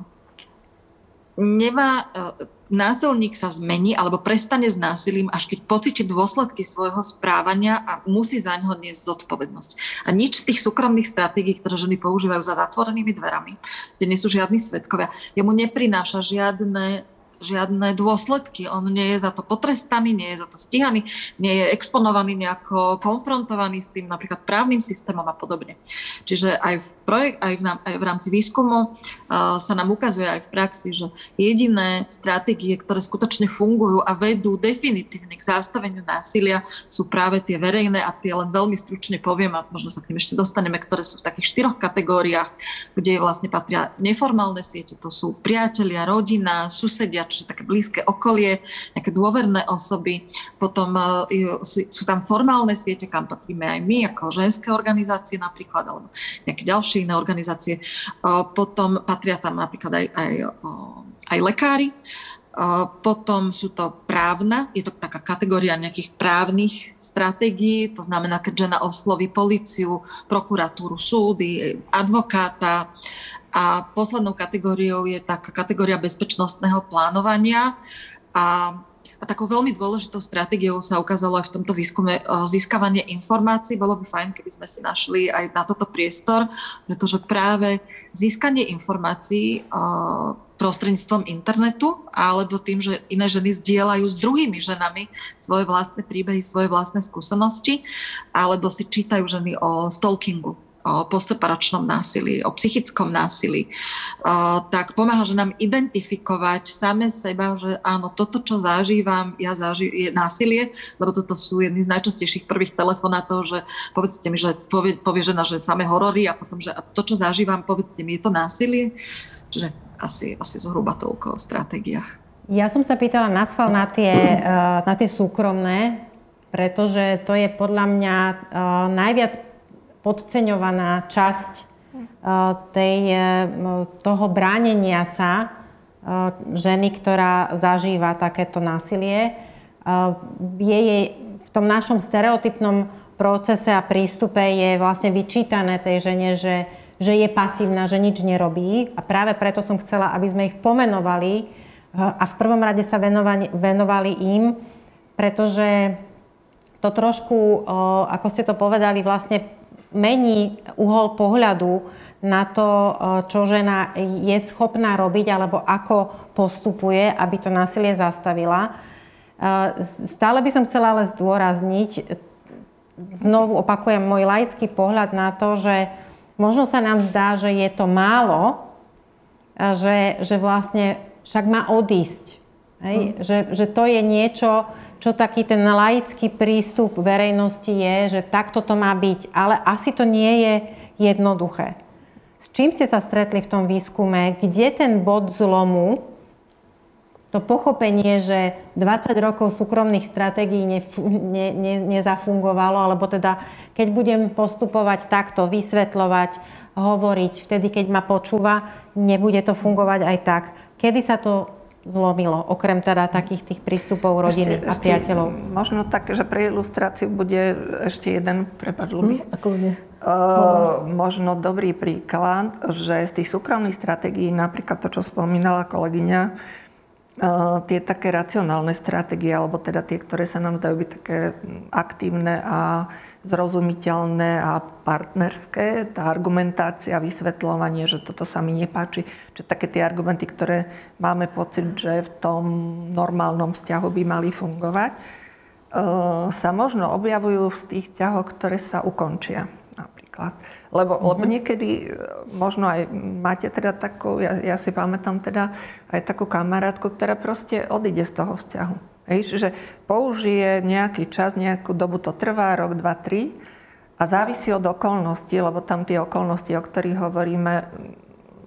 nemá, uh, násilník sa zmení alebo prestane s násilím, až keď pocíti dôsledky svojho správania a musí za ňoho niesť zodpovednosť. A nič z tých súkromných stratégií, ktoré ženy používajú za zatvorenými dverami, kde nie sú žiadni svetkovia, jemu neprináša žiadne žiadne dôsledky. On nie je za to potrestaný, nie je za to stíhaný, nie je exponovaný nejako konfrontovaný s tým napríklad právnym systémom a podobne. Čiže aj v, projekt, aj v, aj v rámci výskumu uh, sa nám ukazuje aj v praxi, že jediné stratégie, ktoré skutočne fungujú a vedú definitívne k zastaveniu násilia, sú práve tie verejné a tie len veľmi stručne poviem a možno sa k tým ešte dostaneme, ktoré sú v takých štyroch kategóriách, kde vlastne patria neformálne siete, to sú priatelia, rodina, susedia, čiže také blízke okolie, nejaké dôverné osoby. Potom e, sú, sú tam formálne siete, kam patríme aj my, ako ženské organizácie napríklad, alebo nejaké ďalšie iné organizácie. E, potom patria tam napríklad aj, aj, aj lekári. E, potom sú to právna, je to taká kategória nejakých právnych stratégií, to znamená, keď žena osloví policiu, prokuratúru, súdy, advokáta, a poslednou kategóriou je taká kategória bezpečnostného plánovania. A, a takou veľmi dôležitou stratégiou sa ukázalo aj v tomto výskume získavanie informácií. Bolo by fajn, keby sme si našli aj na toto priestor, pretože práve získanie informácií prostredníctvom internetu alebo tým, že iné ženy zdieľajú s druhými ženami svoje vlastné príbehy, svoje vlastné skúsenosti, alebo si čítajú ženy o stalkingu, o postoperačnom násilí, o psychickom násilí, tak pomáha že nám identifikovať same seba, že áno, toto, čo zažívam, ja zažívam, je násilie, lebo toto sú jedny z najčastejších prvých telefonátov, že povedzte mi, že povie, povie žena, že same horory a potom, že to, čo zažívam, povedzte mi, je to násilie. Čiže asi, asi zhruba toľko o stratégiách. Ja som sa pýtala na schvál na tie, na tie súkromné, pretože to je podľa mňa najviac podceňovaná časť eh, tej, eh, toho bránenia sa eh, ženy, ktorá zažíva takéto násilie. Je jej v tom našom stereotypnom procese a prístupe je vlastne vyčítané tej žene, že, že je pasívna, že nič nerobí. A práve preto som chcela, aby sme ich pomenovali a v prvom rade sa venovali, venovali im, pretože to trošku, ako ste to povedali, vlastne mení uhol pohľadu na to, čo žena je schopná robiť alebo ako postupuje, aby to násilie zastavila. Stále by som chcela ale zdôrazniť, znovu opakujem môj laický pohľad na to, že možno sa nám zdá, že je to málo, že, že vlastne však má odísť. Hej? Mm. Že, že to je niečo, čo taký ten laický prístup verejnosti je, že takto to má byť. Ale asi to nie je jednoduché. S čím ste sa stretli v tom výskume? Kde ten bod zlomu, to pochopenie, že 20 rokov súkromných stratégií ne, ne, ne, nezafungovalo, alebo teda keď budem postupovať takto, vysvetľovať, hovoriť, vtedy, keď ma počúva, nebude to fungovať aj tak. Kedy sa to zlomilo, okrem teda takých tých prístupov rodiny ešte, a priateľov? Ešte, možno tak, že pre ilustráciu bude ešte jeden, ako nie. Uh, možno dobrý príklad, že z tých súkromných stratégií, napríklad to, čo spomínala kolegyňa, uh, tie také racionálne stratégie, alebo teda tie, ktoré sa nám zdajú byť také aktívne a zrozumiteľné a partnerské, tá argumentácia, vysvetľovanie, že toto sa mi nepáči, že také tie argumenty, ktoré máme pocit, že v tom normálnom vzťahu by mali fungovať, e, sa možno objavujú v tých vzťahoch, ktoré sa ukončia napríklad. Lebo, mm-hmm. lebo niekedy e, možno aj máte teda takú, ja, ja si pamätám teda aj takú kamarátku, ktorá proste odíde z toho vzťahu Hej, čiže použije nejaký čas, nejakú dobu to trvá, rok, dva, tri a závisí od okolností, lebo tam tie okolnosti, o ktorých hovoríme,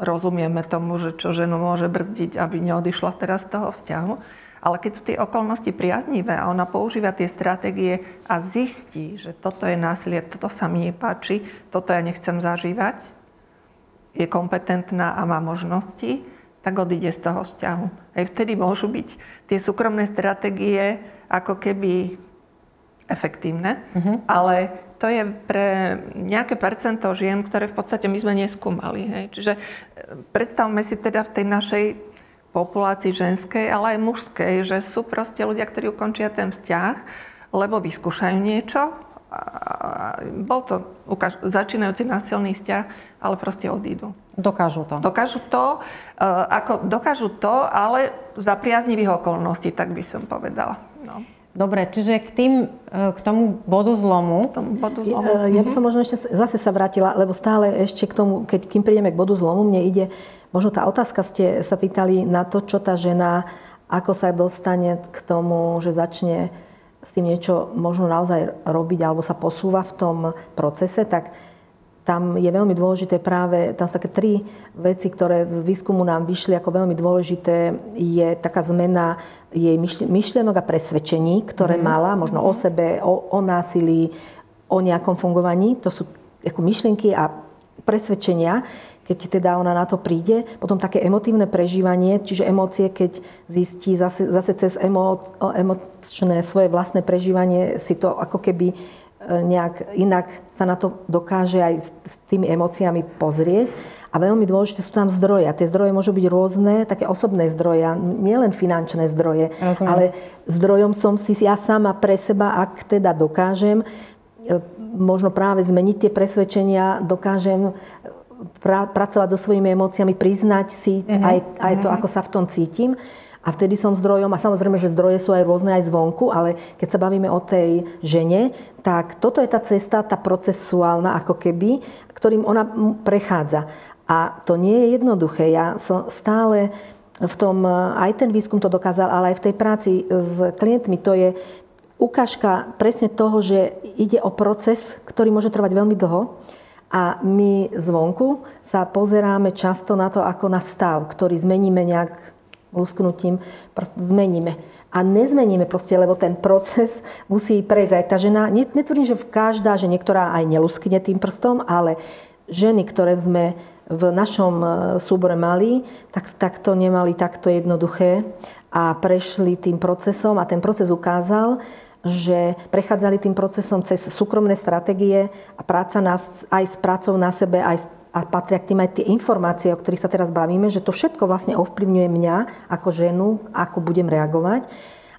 rozumieme tomu, že čo ženu môže brzdiť, aby neodišla teraz z toho vzťahu. Ale keď sú tie okolnosti priaznivé a ona používa tie stratégie a zistí, že toto je násilie, toto sa mi nepáči, toto ja nechcem zažívať, je kompetentná a má možnosti, tak odíde z toho vzťahu. Aj vtedy môžu byť tie súkromné stratégie ako keby efektívne, uh-huh. ale to je pre nejaké percento žien, ktoré v podstate my sme neskúmali. Hej. Čiže e, predstavme si teda v tej našej populácii ženskej, ale aj mužskej, že sú proste ľudia, ktorí ukončia ten vzťah, lebo vyskúšajú niečo. Bol to začínajúci násilný vzťah, ale proste odídu. Dokážu to. Dokážu to, e, ako dokážu to, ale za priaznivých okolností, tak by som povedala. No. Dobre, čiže k, tým, e, k tomu bodu zlomu. K tomu bodu zlomu. Ja, ja by som mhm. možno ešte zase sa vrátila, lebo stále ešte k tomu, keď kým prídeme k bodu zlomu, mne ide, možno tá otázka ste sa pýtali na to, čo tá žena, ako sa dostane k tomu, že začne s tým niečo možno naozaj robiť alebo sa posúva v tom procese, tak tam je veľmi dôležité práve, tam sú také tri veci, ktoré z výskumu nám vyšli ako veľmi dôležité. Je taká zmena jej myšlienok a presvedčení, ktoré mm. mala, možno o sebe, o, o násilí, o nejakom fungovaní. To sú ako myšlienky a presvedčenia, keď teda ona na to príde. Potom také emotívne prežívanie, čiže emócie, keď zistí zase, zase cez emo, emočné svoje vlastné prežívanie si to ako keby nejak inak sa na to dokáže aj s tými emóciami pozrieť. A veľmi dôležité sú tam zdroje. A tie zdroje môžu byť rôzne, také osobné zdroje, nielen finančné zdroje, Rozumiem. ale zdrojom som si ja sama pre seba, ak teda dokážem, e, možno práve zmeniť tie presvedčenia, dokážem pra, pracovať so svojimi emóciami, priznať si uh-huh. aj, aj to, uh-huh. ako sa v tom cítim. A vtedy som zdrojom, a samozrejme, že zdroje sú aj rôzne aj zvonku, ale keď sa bavíme o tej žene, tak toto je tá cesta, tá procesuálna ako keby, ktorým ona prechádza. A to nie je jednoduché. Ja som stále v tom, aj ten výskum to dokázal, ale aj v tej práci s klientmi, to je ukážka presne toho, že ide o proces, ktorý môže trvať veľmi dlho. A my zvonku sa pozeráme často na to ako na stav, ktorý zmeníme nejak lusknutím zmeníme. A nezmeníme proste, lebo ten proces musí prejsť aj tá žena. Netvrdím, že v každá, že niektorá aj neluskne tým prstom, ale ženy, ktoré sme v našom e, súbore mali, tak, tak to nemali takto jednoduché a prešli tým procesom a ten proces ukázal, že prechádzali tým procesom cez súkromné stratégie a práca nás, aj s prácou na sebe, aj a patria k tým aj tie informácie, o ktorých sa teraz bavíme, že to všetko vlastne ovplyvňuje mňa ako ženu, ako budem reagovať.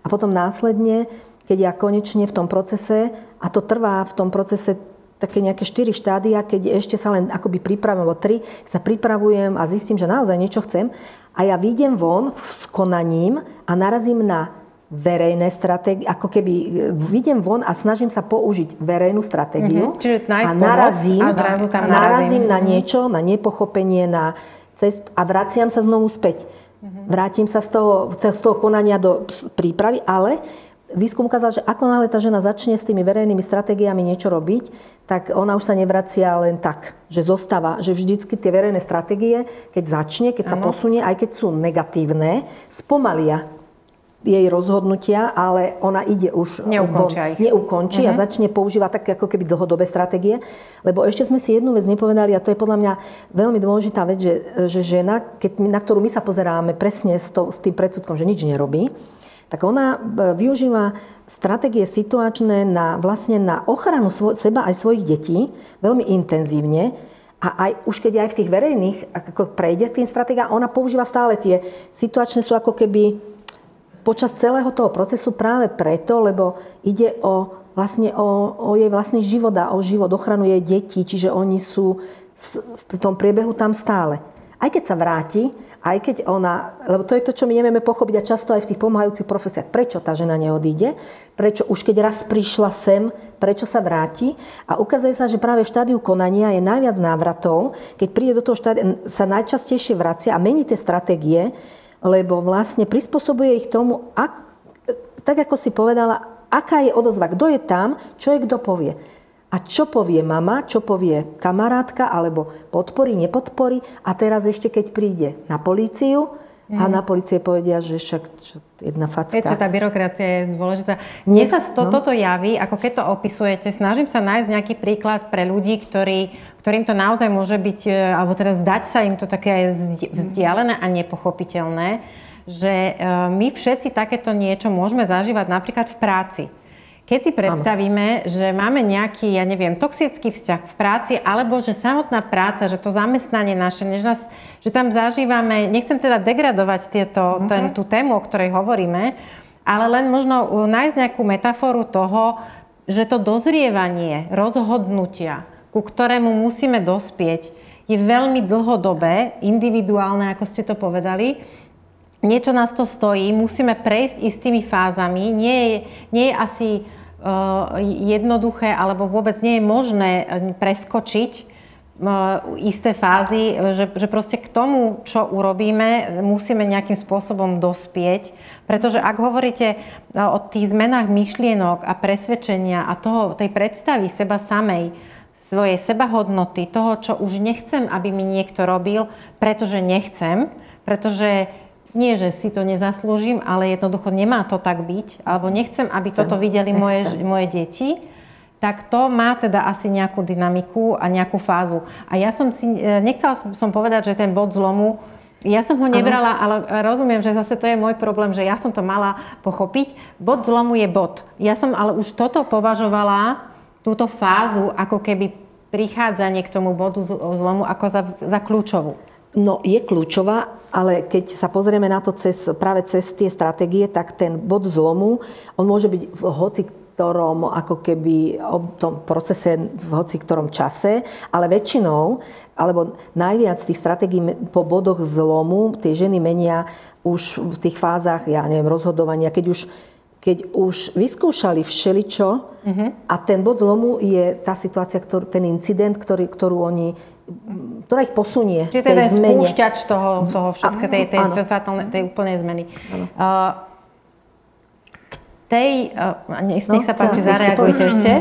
A potom následne, keď ja konečne v tom procese, a to trvá v tom procese také nejaké štyri štádia, keď ešte sa len akoby pripravujem, alebo tri, sa pripravujem a zistím, že naozaj niečo chcem a ja vyjdem von s konaním a narazím na verejné stratégie, ako keby e, vyjdem von a snažím sa použiť verejnú stratégiu mm-hmm. Čiže a narazím, a zrazu tam narazím, narazím na mhm. niečo, na nepochopenie, na cestu a vraciam sa znovu späť. Mm-hmm. Vrátim sa z toho, z toho konania do prípravy, ale výskum ukázal, že ako náhle tá žena začne s tými verejnými stratégiami niečo robiť, tak ona už sa nevracia len tak, že zostáva, že vždycky tie verejné stratégie, keď začne, keď ano. sa posunie, aj keď sú negatívne, spomalia jej rozhodnutia, ale ona ide už neukončí, von, neukončí uh-huh. a mhm. začne používať také ako keby dlhodobé stratégie. Lebo ešte sme si jednu vec nepovedali a to je podľa mňa veľmi dôležitá vec, že, že žena, keď, na ktorú my sa pozeráme presne s, to, s tým predsudkom, že nič nerobí, tak ona e, využíva stratégie situačné na, vlastne na ochranu svoj, seba aj svojich detí veľmi intenzívne. A aj, už keď aj v tých verejných ako prejde tým stratégia, ona používa stále tie situačné sú ako keby počas celého toho procesu práve preto, lebo ide o, vlastne o, o jej vlastný život a o život, ochranu jej detí, čiže oni sú v tom priebehu tam stále. Aj keď sa vráti, aj keď ona, lebo to je to, čo my nevieme pochopiť a často aj v tých pomáhajúcich profesiách, prečo tá žena neodíde, prečo už keď raz prišla sem, prečo sa vráti. A ukazuje sa, že práve v štádiu konania je najviac návratov, keď príde do toho štádia, sa najčastejšie vracia a mení tie stratégie, lebo vlastne prispôsobuje ich tomu, ak, tak ako si povedala, aká je odozva, kto je tam, čo je kto povie. A čo povie mama, čo povie kamarátka, alebo podporí, nepodporí. A teraz ešte, keď príde na políciu, a mhm. na policie povedia, že však čo, jedna facka. Viete, tá byrokracia je dôležitá. Mne sa to, no. toto javí, ako keď to opisujete, snažím sa nájsť nejaký príklad pre ľudí, ktorí, ktorým to naozaj môže byť, e, alebo teda zdať sa im to také vzdialené a nepochopiteľné, že e, my všetci takéto niečo môžeme zažívať napríklad v práci. Keď si predstavíme, ano. že máme nejaký, ja neviem, toxický vzťah v práci, alebo že samotná práca, že to zamestnanie naše, než nás, že tam zažívame, nechcem teda degradovať tieto, uh-huh. ten, tú tému, o ktorej hovoríme, ale len možno nájsť nejakú metaforu toho, že to dozrievanie, rozhodnutia, ku ktorému musíme dospieť, je veľmi dlhodobé, individuálne, ako ste to povedali, niečo nás to stojí, musíme prejsť istými fázami. Nie je, nie je asi Eh, jednoduché alebo vôbec nie je možné eh, preskočiť eh, isté fázy, že, že proste k tomu, čo urobíme, musíme nejakým spôsobom dospieť. Pretože ak hovoríte o tých zmenách myšlienok a presvedčenia a toho, tej predstavy seba samej, svojej sebahodnoty, toho, čo už nechcem, aby mi niekto robil, pretože nechcem, pretože nie, že si to nezaslúžim, ale jednoducho nemá to tak byť, alebo nechcem, aby chcem, toto videli moje, moje deti, tak to má teda asi nejakú dynamiku a nejakú fázu. A ja som si, e, nechcela som povedať, že ten bod zlomu, ja som ho nebrala, ale rozumiem, že zase to je môj problém, že ja som to mala pochopiť. Bod zlomu je bod. Ja som ale už toto považovala, túto fázu, ako keby prichádzanie k tomu bodu zlomu ako za, za kľúčovú. No, je kľúčová, ale keď sa pozrieme na to cez, práve cez tie stratégie, tak ten bod zlomu, on môže byť v hoci ktorom, ako keby o tom procese v hoci ktorom čase, ale väčšinou, alebo najviac tých stratégií po bodoch zlomu tie ženy menia už v tých fázach, ja neviem, rozhodovania, keď už keď už vyskúšali všeličo uh-huh. a ten bod zlomu je tá situácia, ktorý, ten incident, ktorý, ktorú oni ktorá ich posunie Čiže v tej ten zmene. spúšťač toho, toho všetko, tej, tej, tej, tej úplnej zmeny. Uh, tej, uh, nech, no, nech sa páči, zareagujte ešte.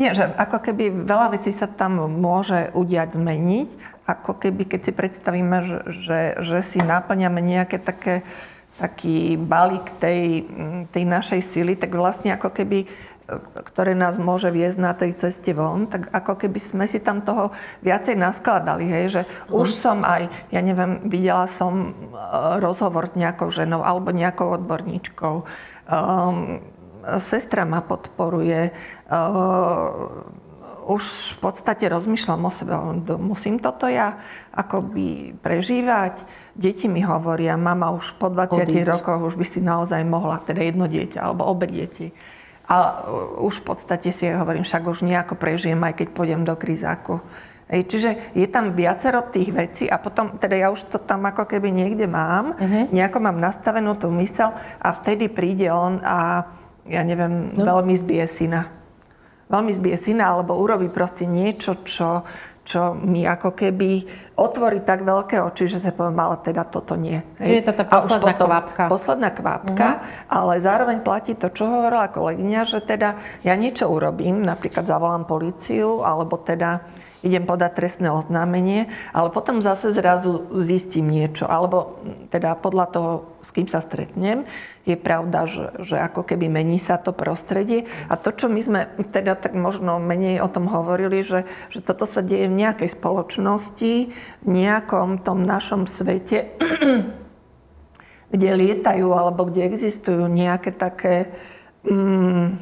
Nie, že ako keby veľa vecí sa tam môže udiať, zmeniť. Ako keby, keď si predstavíme, že, že, že si náplňame nejaké také taký balík tej, tej našej sily, tak vlastne ako keby ktoré nás môže viesť na tej ceste von, tak ako keby sme si tam toho viacej naskladali, hej, že uh-huh. už som aj, ja neviem, videla som uh, rozhovor s nejakou ženou alebo nejakou odborníčkou. Um, sestra ma podporuje. Uh, už v podstate rozmýšľam o sebe, musím toto ja akoby prežívať. Deti mi hovoria, mama už po 20 Odíď. rokoch už by si naozaj mohla, teda jedno dieťa alebo obe deti A už v podstate si hovorím, však už nejako prežijem, aj keď pôjdem do krizáku. Hej, čiže je tam viacero tých vecí a potom, teda ja už to tam ako keby niekde mám, uh-huh. nejako mám nastavenú tú mysel a vtedy príde on a ja neviem, no. veľmi zbije syna. Veľmi zbije syna, alebo urobí proste niečo, čo, čo mi ako keby otvorí tak veľké oči, že sa poviem, ale teda toto nie. Hej. Je to tá posledná potom, kvapka. Posledná kvapka, uh-huh. ale zároveň platí to, čo hovorila kolegyňa, že teda ja niečo urobím, napríklad zavolám políciu, alebo teda idem podať trestné oznámenie, ale potom zase zrazu zistím niečo, alebo teda podľa toho, s kým sa stretnem, je pravda, že, že ako keby mení sa to prostredie. A to, čo my sme teda tak možno menej o tom hovorili, že, že toto sa deje v nejakej spoločnosti, v nejakom tom našom svete, [clears throat] kde lietajú alebo kde existujú nejaké také mm,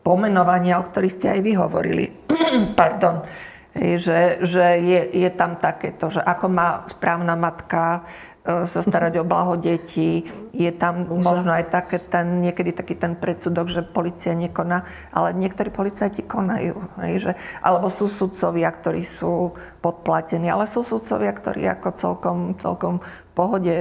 pomenovania, o ktorých ste aj vy hovorili. [clears throat] Pardon že, že je, je tam takéto, že ako má správna matka e, sa starať o blaho detí. Je tam Bože. možno aj také ten, niekedy taký ten predsudok, že policia nekoná, ale niektorí policajti konajú. Hej, že, alebo sú sudcovia, ktorí sú podplatení, ale sú sudcovia, ktorí ako celkom, celkom v pohode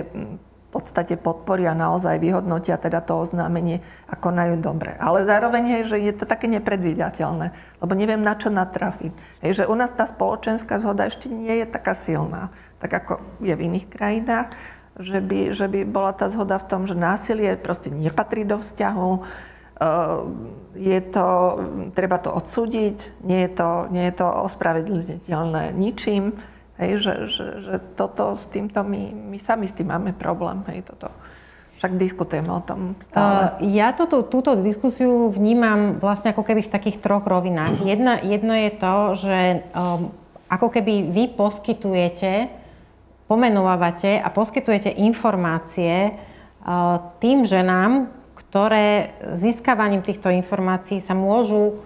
podstate podporia naozaj vyhodnotia teda to oznámenie a konajú dobre. Ale zároveň je, že je to také nepredvídateľné, lebo neviem na čo natrafiť. Hej, že u nás tá spoločenská zhoda ešte nie je taká silná, tak ako je v iných krajinách, že by, že by bola tá zhoda v tom, že násilie proste nepatrí do vzťahu, e, je to, treba to odsúdiť, nie je to, nie je to ospravedlniteľné ničím. Hej, že, že, že toto s týmto my, my sami s tým máme problém. Hej, toto. Však diskutujeme o tom stále. Uh, ja toto, túto diskusiu vnímam vlastne ako keby v takých troch rovinách. Jedna, jedno je to, že um, ako keby vy poskytujete, pomenovávate a poskytujete informácie uh, tým ženám, ktoré získavaním týchto informácií sa môžu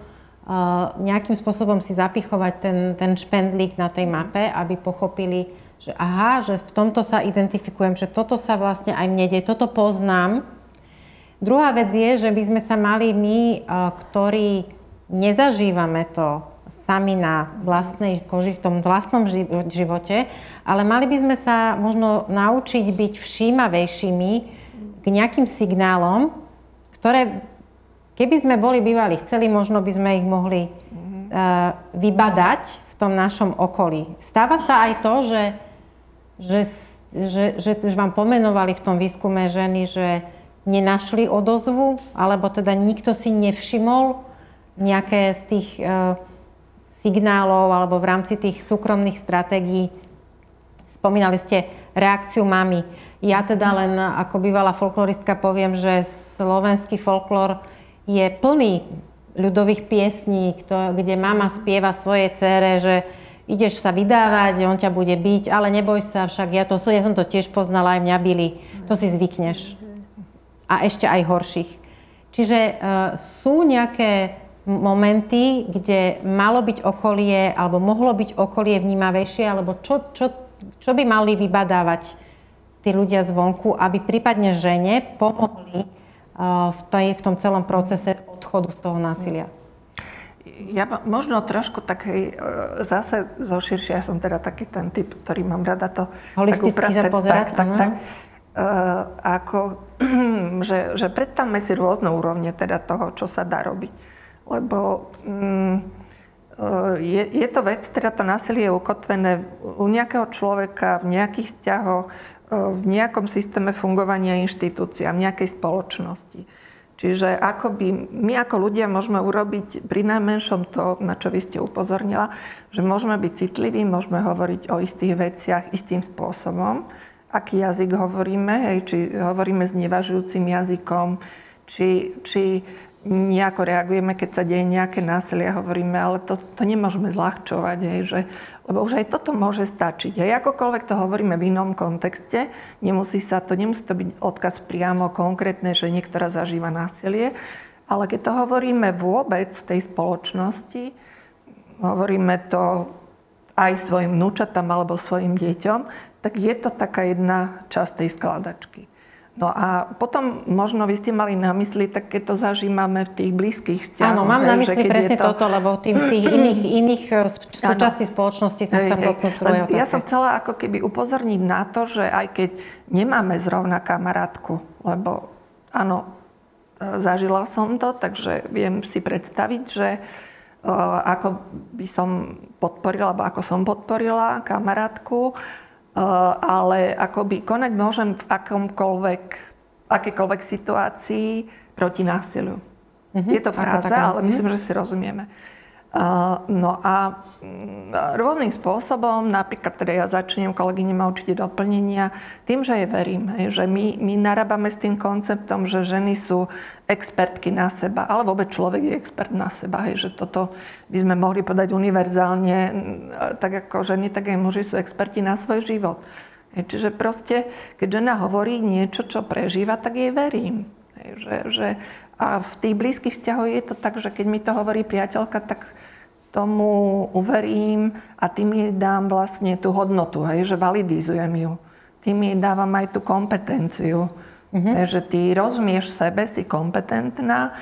nejakým spôsobom si zapichovať ten, ten špendlík na tej mape, aby pochopili, že aha, že v tomto sa identifikujem, že toto sa vlastne aj mne deje, toto poznám. Druhá vec je, že by sme sa mali my, ktorí nezažívame to sami na vlastnej koži, v tom vlastnom živote, ale mali by sme sa možno naučiť byť všímavejšími k nejakým signálom, ktoré Keby sme boli bývali chceli, možno by sme ich mohli uh, vybadať v tom našom okolí. Stáva sa aj to, že, že, že, že, že vám pomenovali v tom výskume ženy, že nenašli odozvu, alebo teda nikto si nevšimol nejaké z tých uh, signálov alebo v rámci tých súkromných stratégií. Spomínali ste reakciu mamy. Ja teda len ako bývalá folkloristka poviem, že slovenský folklór je plný ľudových piesní, kde mama spieva svojej cére, že ideš sa vydávať, on ťa bude byť, ale neboj sa, však ja, to, ja som to tiež poznala, aj mňa byli, to si zvykneš. A ešte aj horších. Čiže uh, sú nejaké momenty, kde malo byť okolie, alebo mohlo byť okolie vnímavejšie, alebo čo, čo, čo by mali vybadávať tí ľudia zvonku, aby prípadne žene pomohli v, tej, v tom celom procese odchodu z toho násilia? Ja možno trošku tak hej, e, zase zo širšia, ja som teda taký ten typ, ktorý mám rada to Holisticky tak upratať, tak, tak, tak, uh, ako, [clears throat] že, že predstavme si rôzne úrovne teda toho, čo sa dá robiť. Lebo um, je, je to vec, teda to násilie je ukotvené u nejakého človeka, v nejakých vzťahoch, v nejakom systéme fungovania inštitúcií a v nejakej spoločnosti. Čiže ako by my ako ľudia môžeme urobiť pri najmenšom to, na čo vy ste upozornila, že môžeme byť citliví, môžeme hovoriť o istých veciach istým spôsobom, aký jazyk hovoríme, hej, či hovoríme s nevažujúcim jazykom, či, či nejako reagujeme, keď sa deje nejaké násilie a hovoríme, ale to, to nemôžeme zľahčovať, hej, že, lebo už aj toto môže stačiť. Hej, akokoľvek to hovoríme v inom kontexte, nemusí sa to, nemusí to byť odkaz priamo konkrétne, že niektorá zažíva násilie, ale keď to hovoríme vôbec v tej spoločnosti, hovoríme to aj svojim vnúčatám alebo svojim deťom, tak je to taká jedna časť tej skladačky. No a potom možno vy ste mali na mysli, tak keď to zažívame v tých blízkych vzťahoch. Áno, mám na mysli presne to... toto, lebo tým, tých iných, [clears throat] iných e, súčastí spoločnosti sa chcem dotknúť Ja som chcela ako keby upozorniť na to, že aj keď nemáme zrovna kamarátku, lebo áno, e, zažila som to, takže viem si predstaviť, že e, ako by som podporila, alebo ako som podporila kamarátku, Eh, ale akoby konať môžem v akomkoľvek, akékoľvek situácii proti násiliu. Mm-hmm. Je to fráza, ale myslím, mhm. že si rozumieme. No a mm, rôznym spôsobom, napríklad teda ja začnem, kolegyne ma určite doplnenia, tým, že je verím, že my, my narábame s tým konceptom, že ženy sú expertky na seba, ale vôbec človek je expert na seba, že toto by sme mohli podať univerzálne, tak ako ženy, tak aj muži sú experti na svoj život. Čiže proste, keď žena hovorí niečo, čo prežíva, tak jej verím. Že, že, a v tých blízkych vzťahoch je to tak, že keď mi to hovorí priateľka, tak tomu uverím a tým jej dám vlastne tú hodnotu, hej, že validizujem ju. Tým jej dávam aj tú kompetenciu. Mm-hmm. Hej, že ty rozumieš sebe, si kompetentná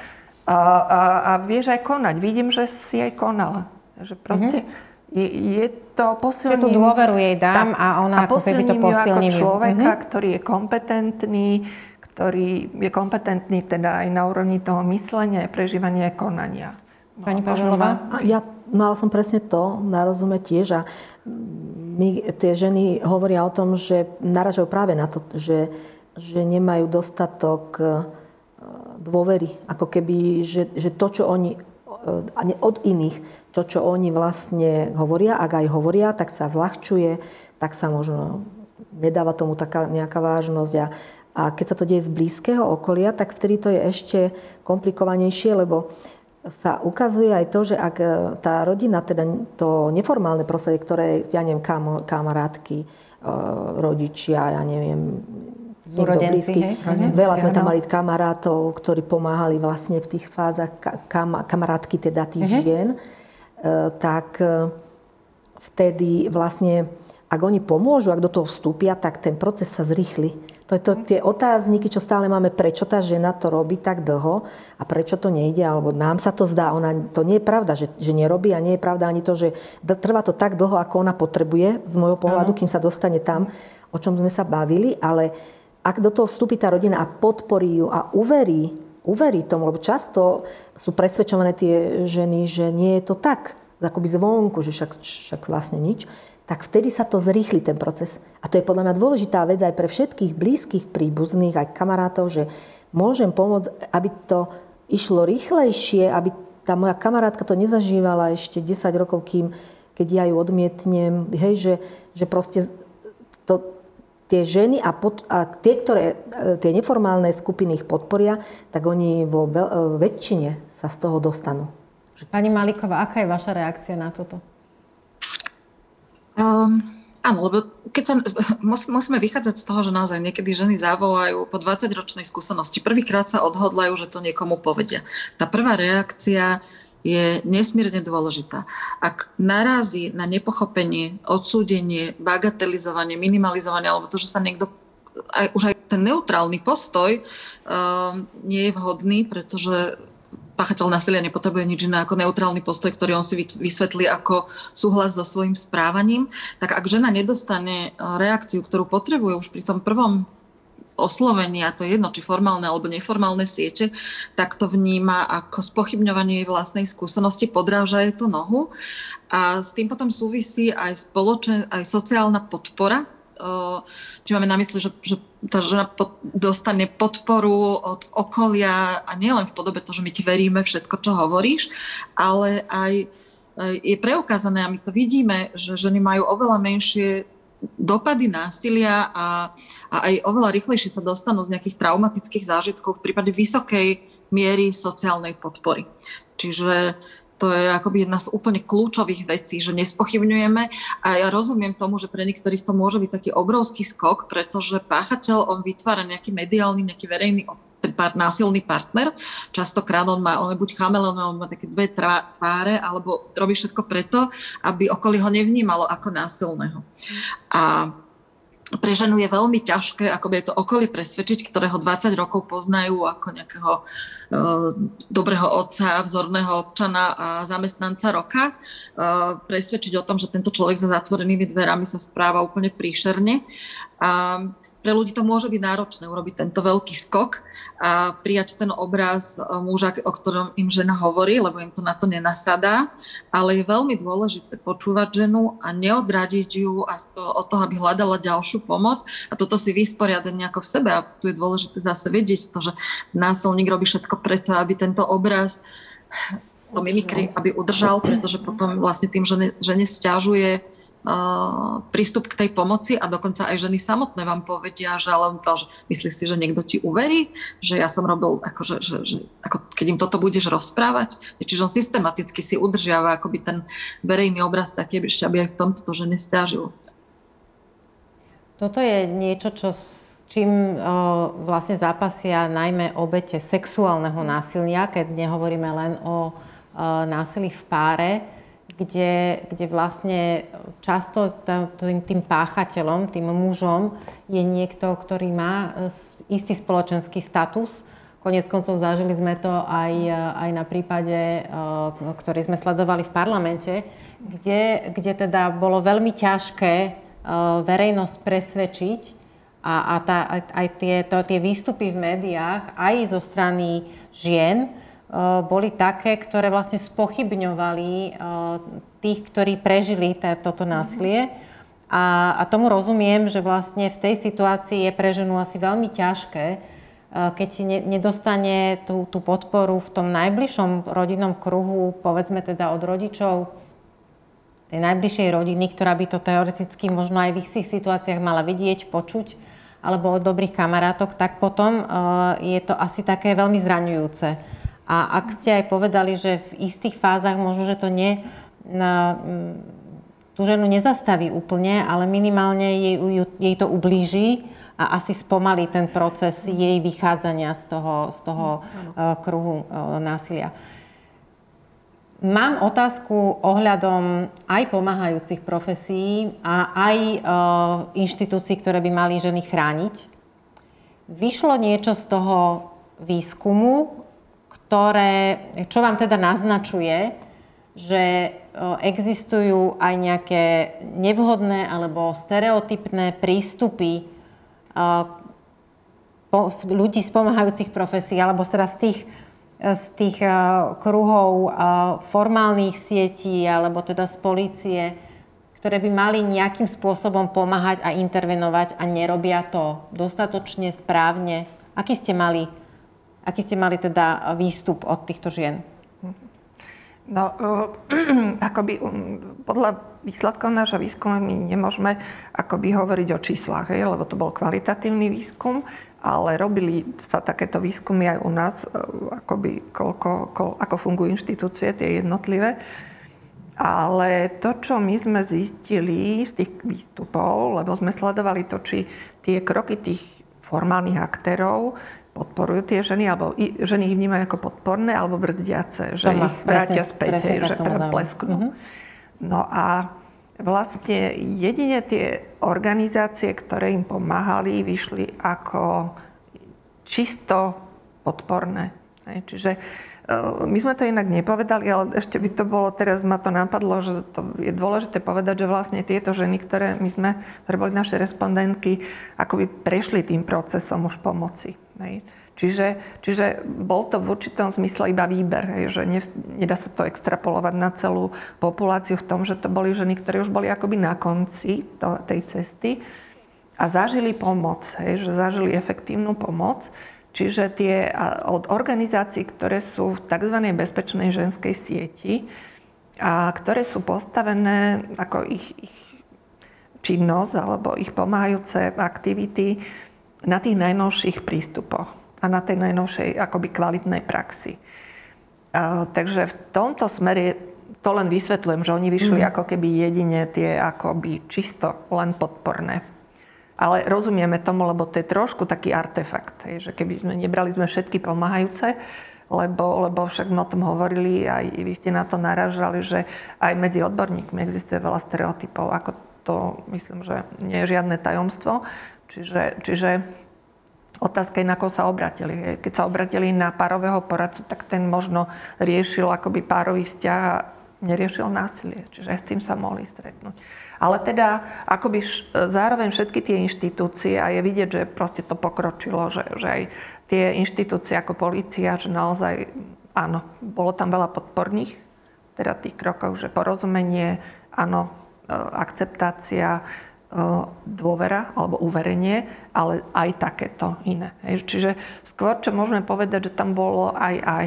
a, a, a vieš aj konať. Vidím, že si aj konala. Že proste mm-hmm. je, je to posilním... Že tú dôveru jej dám tak, a ona a ako keby to posilním. ako človeka, mm-hmm. ktorý je kompetentný, ktorý je kompetentný teda aj na úrovni toho myslenia, prežívania a konania. Pani Paželová? Ja mala som presne to na rozume tiež a my, tie ženy hovoria o tom, že naražajú práve na to, že, že nemajú dostatok e, dôvery. Ako keby, že, že to, čo oni e, od iných, to, čo oni vlastne hovoria, ak aj hovoria, tak sa zľahčuje, tak sa možno nedáva tomu taká nejaká vážnosť a a keď sa to deje z blízkeho okolia, tak vtedy to je ešte komplikovanejšie, lebo sa ukazuje aj to, že ak e, tá rodina, teda to neformálne prostredie, ktoré, ja neviem, kam, kamarátky, e, rodičia, ja neviem, niekto blízky. Veľa sme tam mali kamarátov, ktorí pomáhali vlastne v tých fázach kam, kamarátky teda tých uh-huh. žien. E, tak vtedy vlastne, ak oni pomôžu, ak do toho vstúpia, tak ten proces sa zrýchli. To je to, tie otázniky, čo stále máme, prečo tá žena to robí tak dlho a prečo to nejde, alebo nám sa to zdá, ona, to nie je pravda, že, že nerobí a nie je pravda ani to, že trvá to tak dlho, ako ona potrebuje z môjho pohľadu, kým sa dostane tam, o čom sme sa bavili, ale ak do toho vstúpi tá rodina a podporí ju a uverí, uverí tomu, lebo často sú presvedčované tie ženy, že nie je to tak, akoby zvonku, že však, však vlastne nič, tak vtedy sa to zrýchli ten proces. A to je podľa mňa dôležitá vec aj pre všetkých blízkych príbuzných, aj kamarátov, že môžem pomôcť, aby to išlo rýchlejšie, aby tá moja kamarátka to nezažívala ešte 10 rokov, kým, keď ja ju odmietnem. Hej, že, že proste to, tie ženy a, pod, a tie, ktoré, e, tie neformálne skupiny ich podporia, tak oni vo e, väčšine sa z toho dostanú. Pani Maliková, aká je vaša reakcia na toto? Um, áno, lebo keď sa, [laughs] musíme vychádzať z toho, že naozaj niekedy ženy zavolajú po 20-ročnej skúsenosti. Prvýkrát sa odhodlajú, že to niekomu povedia. Tá prvá reakcia je nesmierne dôležitá. Ak narazí na nepochopenie, odsúdenie, bagatelizovanie, minimalizovanie, alebo to, že sa niekto aj, už aj ten neutrálny postoj um, nie je vhodný, pretože páchateľ násilia nepotrebuje nič iné ako neutrálny postoj, ktorý on si vysvetlí ako súhlas so svojím správaním, tak ak žena nedostane e, reakciu, ktorú potrebuje už pri tom prvom oslovení, a to je jedno, či formálne alebo neformálne siete, tak to vníma ako spochybňovanie jej vlastnej skúsenosti, podráža jej to nohu. A s tým potom súvisí aj, spoločen, aj sociálna podpora či máme na mysli, že, že tá žena pod, dostane podporu od okolia a nielen v podobe toho, že my ti veríme všetko, čo hovoríš, ale aj je preukázané a my to vidíme, že ženy majú oveľa menšie dopady násilia a, a aj oveľa rýchlejšie sa dostanú z nejakých traumatických zážitkov v prípade vysokej miery sociálnej podpory. Čiže to je akoby jedna z úplne kľúčových vecí, že nespochybňujeme a ja rozumiem tomu, že pre niektorých to môže byť taký obrovský skok, pretože páchateľ, on vytvára nejaký mediálny, nejaký verejný násilný partner. Častokrát on má, on je buď chameleon, on má také dve tváre, alebo robí všetko preto, aby okolí ho nevnímalo ako násilného. A pre ženu je veľmi ťažké akoby to okolie presvedčiť, ktorého 20 rokov poznajú ako nejakého e, dobrého otca, vzorného občana a zamestnanca roka, e, presvedčiť o tom, že tento človek za zatvorenými dverami sa správa úplne príšerne. A pre ľudí to môže byť náročné urobiť tento veľký skok a prijať ten obraz e, muža, o ktorom im žena hovorí, lebo im to na to nenasadá. Ale je veľmi dôležité počúvať ženu a neodradiť ju od toho, aby hľadala ďalšiu pomoc a toto si vysporiadať nejako v sebe. A tu je dôležité zase vedieť to, že násilník robí všetko preto, aby tento obraz to mimikry, aby udržal, pretože potom vlastne tým žene, žene stiažuje prístup k tej pomoci a dokonca aj ženy samotné vám povedia, že ale myslíš si, že niekto ti uverí, že ja som robil, akože, že, že, ako keď im toto budeš rozprávať. Čiže on systematicky si udržiava akoby ten verejný obraz taký, ešte aby aj v tomto to ženy stiažil. Toto je niečo, čo čím vlastne zápasia najmä obete sexuálneho násilia, keď nehovoríme len o násilí v páre kde, kde vlastne často tým, tým páchateľom, tým mužom je niekto, ktorý má e, istý spoločenský status. Konec koncov zažili sme to aj, e, aj na prípade, e, ktorý sme sledovali v parlamente, kde, kde teda bolo veľmi ťažké verejnosť presvedčiť a, a tá, aj tie, to, tie výstupy v médiách aj zo strany žien, boli také, ktoré vlastne spochybňovali tých, ktorí prežili toto násilie. A, a tomu rozumiem, že vlastne v tej situácii je pre ženu asi veľmi ťažké, keď si nedostane tú, tú podporu v tom najbližšom rodinnom kruhu, povedzme teda od rodičov tej najbližšej rodiny, ktorá by to teoreticky možno aj v ich situáciách mala vidieť, počuť, alebo od dobrých kamarátok, tak potom je to asi také veľmi zraňujúce. A ak ste aj povedali, že v istých fázach možno, že to nie, na, tú ženu nezastaví úplne, ale minimálne jej, jej to ublíži a asi spomalí ten proces jej vychádzania z toho, z toho uh, kruhu uh, násilia. Mám otázku ohľadom aj pomáhajúcich profesí a aj uh, inštitúcií, ktoré by mali ženy chrániť. Vyšlo niečo z toho výskumu ktoré, čo vám teda naznačuje, že e, existujú aj nejaké nevhodné alebo stereotypné prístupy e, ľudí z pomáhajúcich profesí, alebo teda z tých, e, z tých kruhov formálnych sietí, alebo teda z polície, ktoré by mali nejakým spôsobom pomáhať a intervenovať a nerobia to dostatočne správne. Aký ste mali Aký ste mali teda výstup od týchto žien? No, uh, [clears throat] akoby um, podľa výsledkov nášho výskumu my nemôžeme akoby hovoriť o číslach, hej, lebo to bol kvalitatívny výskum, ale robili sa takéto výskumy aj u nás, uh, akoby koľko, ko, ako fungujú inštitúcie, tie jednotlivé. Ale to, čo my sme zistili z tých výstupov, lebo sme sledovali to, či tie kroky tých formálnych aktérov podporujú tie ženy, alebo i, ženy ich vnímajú ako podporné alebo brzdiace, že Doma, ich vrátia späť, presne, že plesknú. Mm-hmm. No a vlastne jedine tie organizácie, ktoré im pomáhali, vyšli ako čisto podporné. Čiže e, my sme to inak nepovedali, ale ešte by to bolo, teraz ma to napadlo, že to je dôležité povedať, že vlastne tieto ženy, ktoré my sme, ktoré boli naše respondentky, akoby prešli tým procesom už pomoci. Hej. Čiže, čiže bol to v určitom zmysle iba výber, hej, že ne, nedá sa to extrapolovať na celú populáciu v tom, že to boli ženy, ktoré už boli akoby na konci to, tej cesty a zažili pomoc, hej, že zažili efektívnu pomoc. Čiže tie od organizácií, ktoré sú v tzv. bezpečnej ženskej sieti a ktoré sú postavené ako ich, ich činnosť alebo ich pomáhajúce aktivity na tých najnovších prístupoch a na tej najnovšej akoby kvalitnej praxi. Uh, takže v tomto smere to len vysvetľujem, že oni vyšli mm. ako keby jedine tie akoby čisto len podporné. Ale rozumieme tomu, lebo to je trošku taký artefakt, že keby sme nebrali sme všetky pomáhajúce, lebo, lebo však sme o tom hovorili, aj vy ste na to naražali, že aj medzi odborníkmi existuje veľa stereotypov, ako to myslím, že nie je žiadne tajomstvo. Čiže, čiže otázka je, na koho sa obratili. Keď sa obratili na párového poradcu, tak ten možno riešil akoby párový vzťah a neriešil násilie. Čiže aj s tým sa mohli stretnúť. Ale teda akoby zároveň všetky tie inštitúcie, a je vidieť, že proste to pokročilo, že, že aj tie inštitúcie ako policia, že naozaj áno, bolo tam veľa podporných, teda tých krokov, že porozumenie, áno, e, akceptácia, e, dôvera alebo uverenie, ale aj takéto iné. Čiže skôr, čo môžeme povedať, že tam bolo aj aj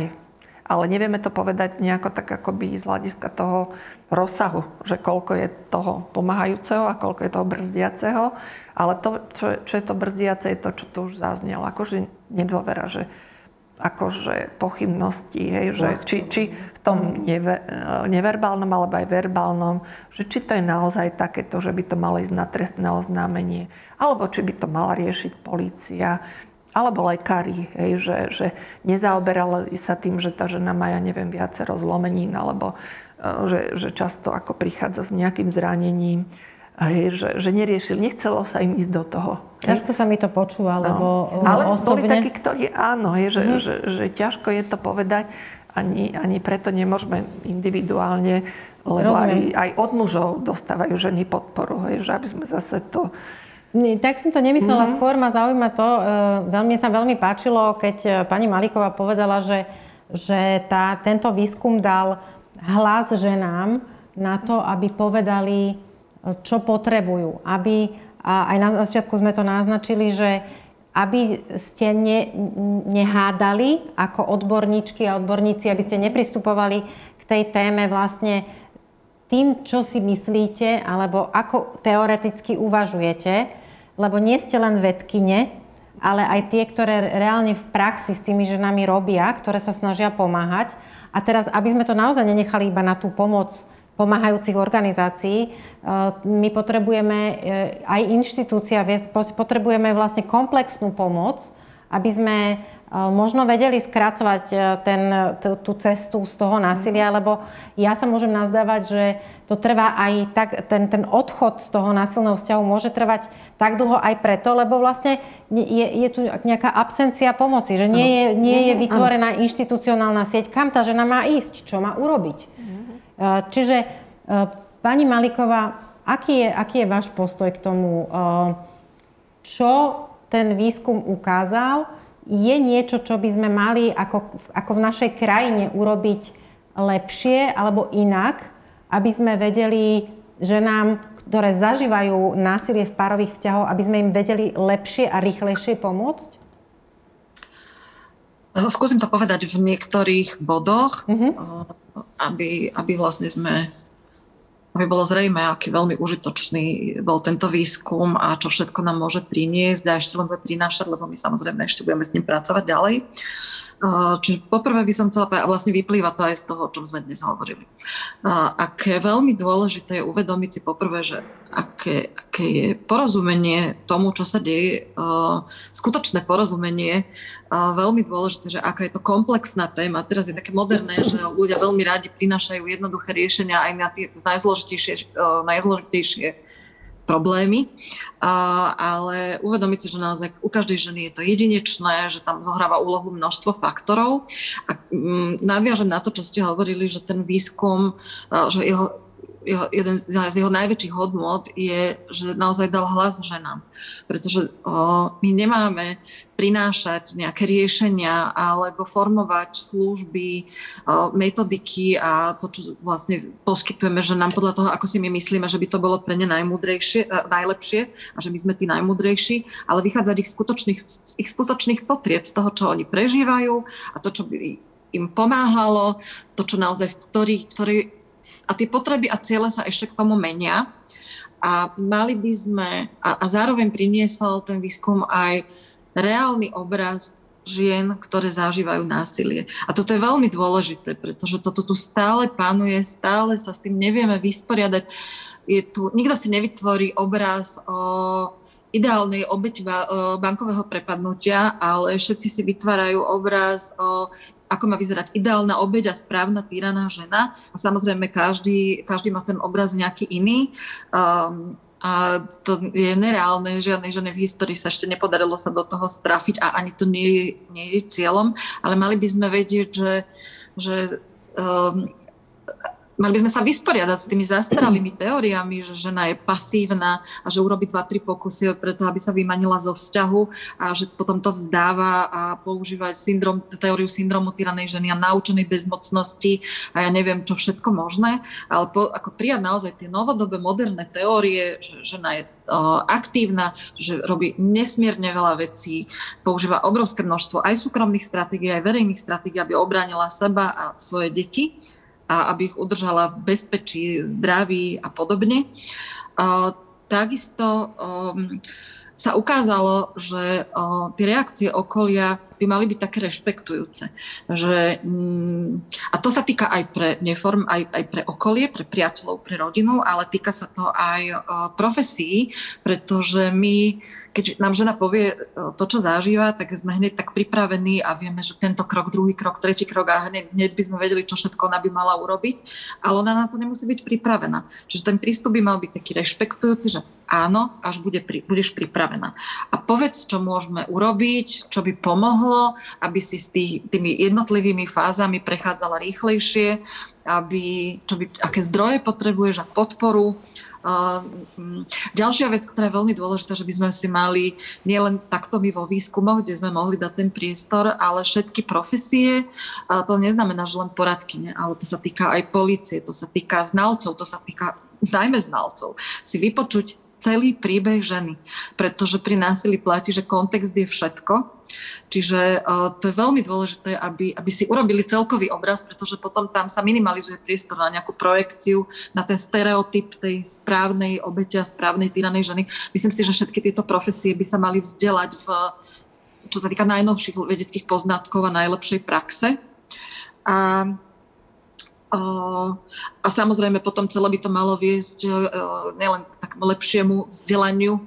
ale nevieme to povedať nejako tak akoby z hľadiska toho rozsahu, že koľko je toho pomáhajúceho a koľko je toho brzdiaceho. Ale to, čo, čo je to brzdiace, je to, čo tu už zaznelo. Akože nedôvera, že akože pochybnosti, hej, že či, či v tom never, neverbálnom alebo aj verbálnom, že či to je naozaj takéto, že by to malo ísť na trestné oznámenie, alebo či by to mala riešiť polícia alebo lekári, hej, že, že nezaoberali sa tým, že tá žena má, ja neviem, viacero zlomenín, alebo e, že, že často ako prichádza s nejakým zranením, hej, že, že neriešili, nechcelo sa im ísť do toho. Ťažko sa mi to počúva, no. lebo no. Ale osobne... boli takí, ktorí áno, hej, že, mm. že, že ťažko je to povedať, ani, ani preto nemôžeme individuálne, lebo aj, aj od mužov dostávajú ženy podporu, hej, že aby sme zase to tak som to nemyslela. Mm-hmm. Skôr ma zaujíma to, e, veľmi sa veľmi páčilo, keď e, pani Maliková povedala, že, že tá, tento výskum dal hlas ženám na to, aby povedali, e, čo potrebujú. Aby, a aj na začiatku sme to naznačili, že aby ste ne, nehádali ako odborníčky a odborníci, aby ste nepristupovali k tej téme vlastne tým, čo si myslíte, alebo ako teoreticky uvažujete, lebo nie ste len vedkine, ale aj tie, ktoré reálne v praxi s tými ženami robia, ktoré sa snažia pomáhať. A teraz, aby sme to naozaj nenechali iba na tú pomoc pomáhajúcich organizácií, eh, my potrebujeme eh, aj inštitúcia, potrebujeme vlastne komplexnú pomoc, aby sme možno vedeli skracovať e, ten, tú cestu z toho násilia, mhm. lebo ja sa môžem nazdávať, že to trvá aj tak, ten, ten odchod z toho násilného vzťahu môže trvať tak dlho aj preto, lebo vlastne je, je tu nejaká absencia pomoci, že nie je, nie je vytvorená inštitucionálna sieť, kam tá žena má ísť, čo má urobiť. Mhm. E, čiže e, pani Maliková, aký je, aký je váš postoj k tomu, čo ten výskum ukázal, je niečo, čo by sme mali ako, ako v našej krajine urobiť lepšie alebo inak, aby sme vedeli ženám, ktoré zažívajú násilie v párových vzťahoch, aby sme im vedeli lepšie a rýchlejšie pomôcť? Skúsim to povedať v niektorých bodoch, uh-huh. aby, aby vlastne sme aby bolo zrejme, aký veľmi užitočný bol tento výskum a čo všetko nám môže priniesť a ešte len bude prinášať, lebo my samozrejme ešte budeme s ním pracovať ďalej. Čiže poprvé by som chcela povedať, a vlastne vyplýva to aj z toho, o čom sme dnes hovorili. Aké veľmi dôležité je uvedomiť si poprvé, že aké, aké je porozumenie tomu, čo sa deje, skutočné porozumenie, veľmi dôležité, že aká je to komplexná téma. Teraz je také moderné, že ľudia veľmi rádi prinášajú jednoduché riešenia aj na tie najzložitejšie, najzložitejšie problémy, ale uvedomiť si, že naozaj u každej ženy je to jedinečné, že tam zohráva úlohu množstvo faktorov. A mm, nadviažem na to, čo ste hovorili, že ten výskum, že jeho jeho, jeden z jeho najväčších hodnôt je, že naozaj dal hlas ženám. Pretože o, my nemáme prinášať nejaké riešenia alebo formovať služby, o, metodiky a to, čo vlastne poskytujeme ženám podľa toho, ako si my myslíme, že by to bolo pre ne najmudrejšie, e, najlepšie a že my sme tí najmudrejší, ale vychádzať ich skutočných, z ich skutočných potrieb, z toho, čo oni prežívajú a to, čo by im pomáhalo, to, čo naozaj v ktorých, ktorý, a tie potreby a ciele sa ešte k tomu menia. A mali by sme, a, a zároveň priniesol ten výskum aj reálny obraz žien, ktoré zažívajú násilie. A toto je veľmi dôležité, pretože toto tu stále panuje, stále sa s tým nevieme vysporiadať. Je tu, nikto si nevytvorí obraz o ideálnej obeť bankového prepadnutia, ale všetci si vytvárajú obraz o ako má vyzerať ideálna obeď a správna týraná žena. A samozrejme, každý, každý má ten obraz nejaký iný. Um, a to je nereálne, žiadnej žene v histórii sa ešte nepodarilo sa do toho strafiť a ani to nie, nie je cieľom, ale mali by sme vedieť, že, že um, mali by sme sa vysporiadať s tými zastaralými teóriami, že žena je pasívna a že urobí dva, tri pokusy preto, aby sa vymanila zo vzťahu a že potom to vzdáva a používať syndrom, teóriu syndromu tyranej ženy a naučenej bezmocnosti a ja neviem, čo všetko možné, ale po, ako prijať naozaj tie novodobé moderné teórie, že žena je aktívna, že robí nesmierne veľa vecí, používa obrovské množstvo aj súkromných stratégií, aj verejných stratégií, aby obránila seba a svoje deti a aby ich udržala v bezpečí, zdraví a podobne. Takisto um, sa ukázalo, že tie reakcie okolia by mali byť také rešpektujúce. Že, mm, a to sa týka aj pre neform, aj, aj pre okolie, pre priateľov, pre rodinu, ale týka sa to aj profesí, pretože my keď nám žena povie e, to, čo zažíva, tak sme hneď tak pripravení a vieme, že tento krok, druhý krok, tretí krok a hneď, hneď by sme vedeli, čo všetko ona by mala urobiť, ale ona na to nemusí byť pripravená. Čiže ten prístup by mal byť taký rešpektujúci, že áno, až bude, budeš pripravená. A povedz, čo môžeme urobiť, čo by pomohlo, aby si s tý, tými jednotlivými fázami prechádzala rýchlejšie, aby, čo by, aké zdroje potrebuješ a podporu, ďalšia vec, ktorá je veľmi dôležitá, že by sme si mali nielen takto my vo výskumoch, kde sme mohli dať ten priestor, ale všetky profesie, to neznamená, že len poradkyne, ale to sa týka aj policie, to sa týka znalcov, to sa týka najmä znalcov, si vypočuť celý príbeh ženy. Pretože pri násilí platí, že kontext je všetko. Čiže uh, to je veľmi dôležité, aby, aby si urobili celkový obraz, pretože potom tam sa minimalizuje priestor na nejakú projekciu, na ten stereotyp tej správnej obete a správnej tyranej ženy. Myslím si, že všetky tieto profesie by sa mali vzdelať v čo sa týka najnovších vedeckých poznatkov a najlepšej praxe. A a samozrejme potom celé by to malo viesť e, nielen k takému lepšiemu vzdelaniu, e,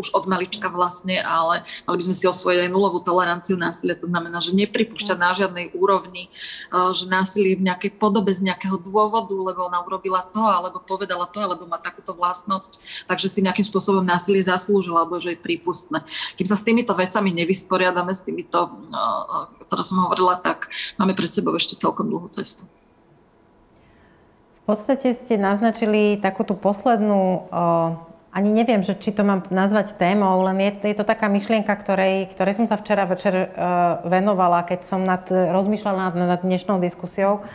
už od malička vlastne, ale mali by sme si osvojiť aj nulovú toleranciu násilia. To znamená, že nepripúšťať na žiadnej úrovni, e, že násilie v nejakej podobe z nejakého dôvodu, lebo ona urobila to, alebo povedala to, alebo má takúto vlastnosť, takže si nejakým spôsobom násilie zaslúžila, alebo že je prípustné. Kým sa s týmito vecami nevysporiadame, s týmito, ktoré som hovorila, tak máme pred sebou ešte celkom dlhú cestu. V podstate ste naznačili takú tú poslednú, ani neviem, že či to mám nazvať témou, len je, je to taká myšlienka, ktorej, ktorej som sa včera večer venovala, keď som nad, rozmýšľala nad, nad dnešnou diskusiou,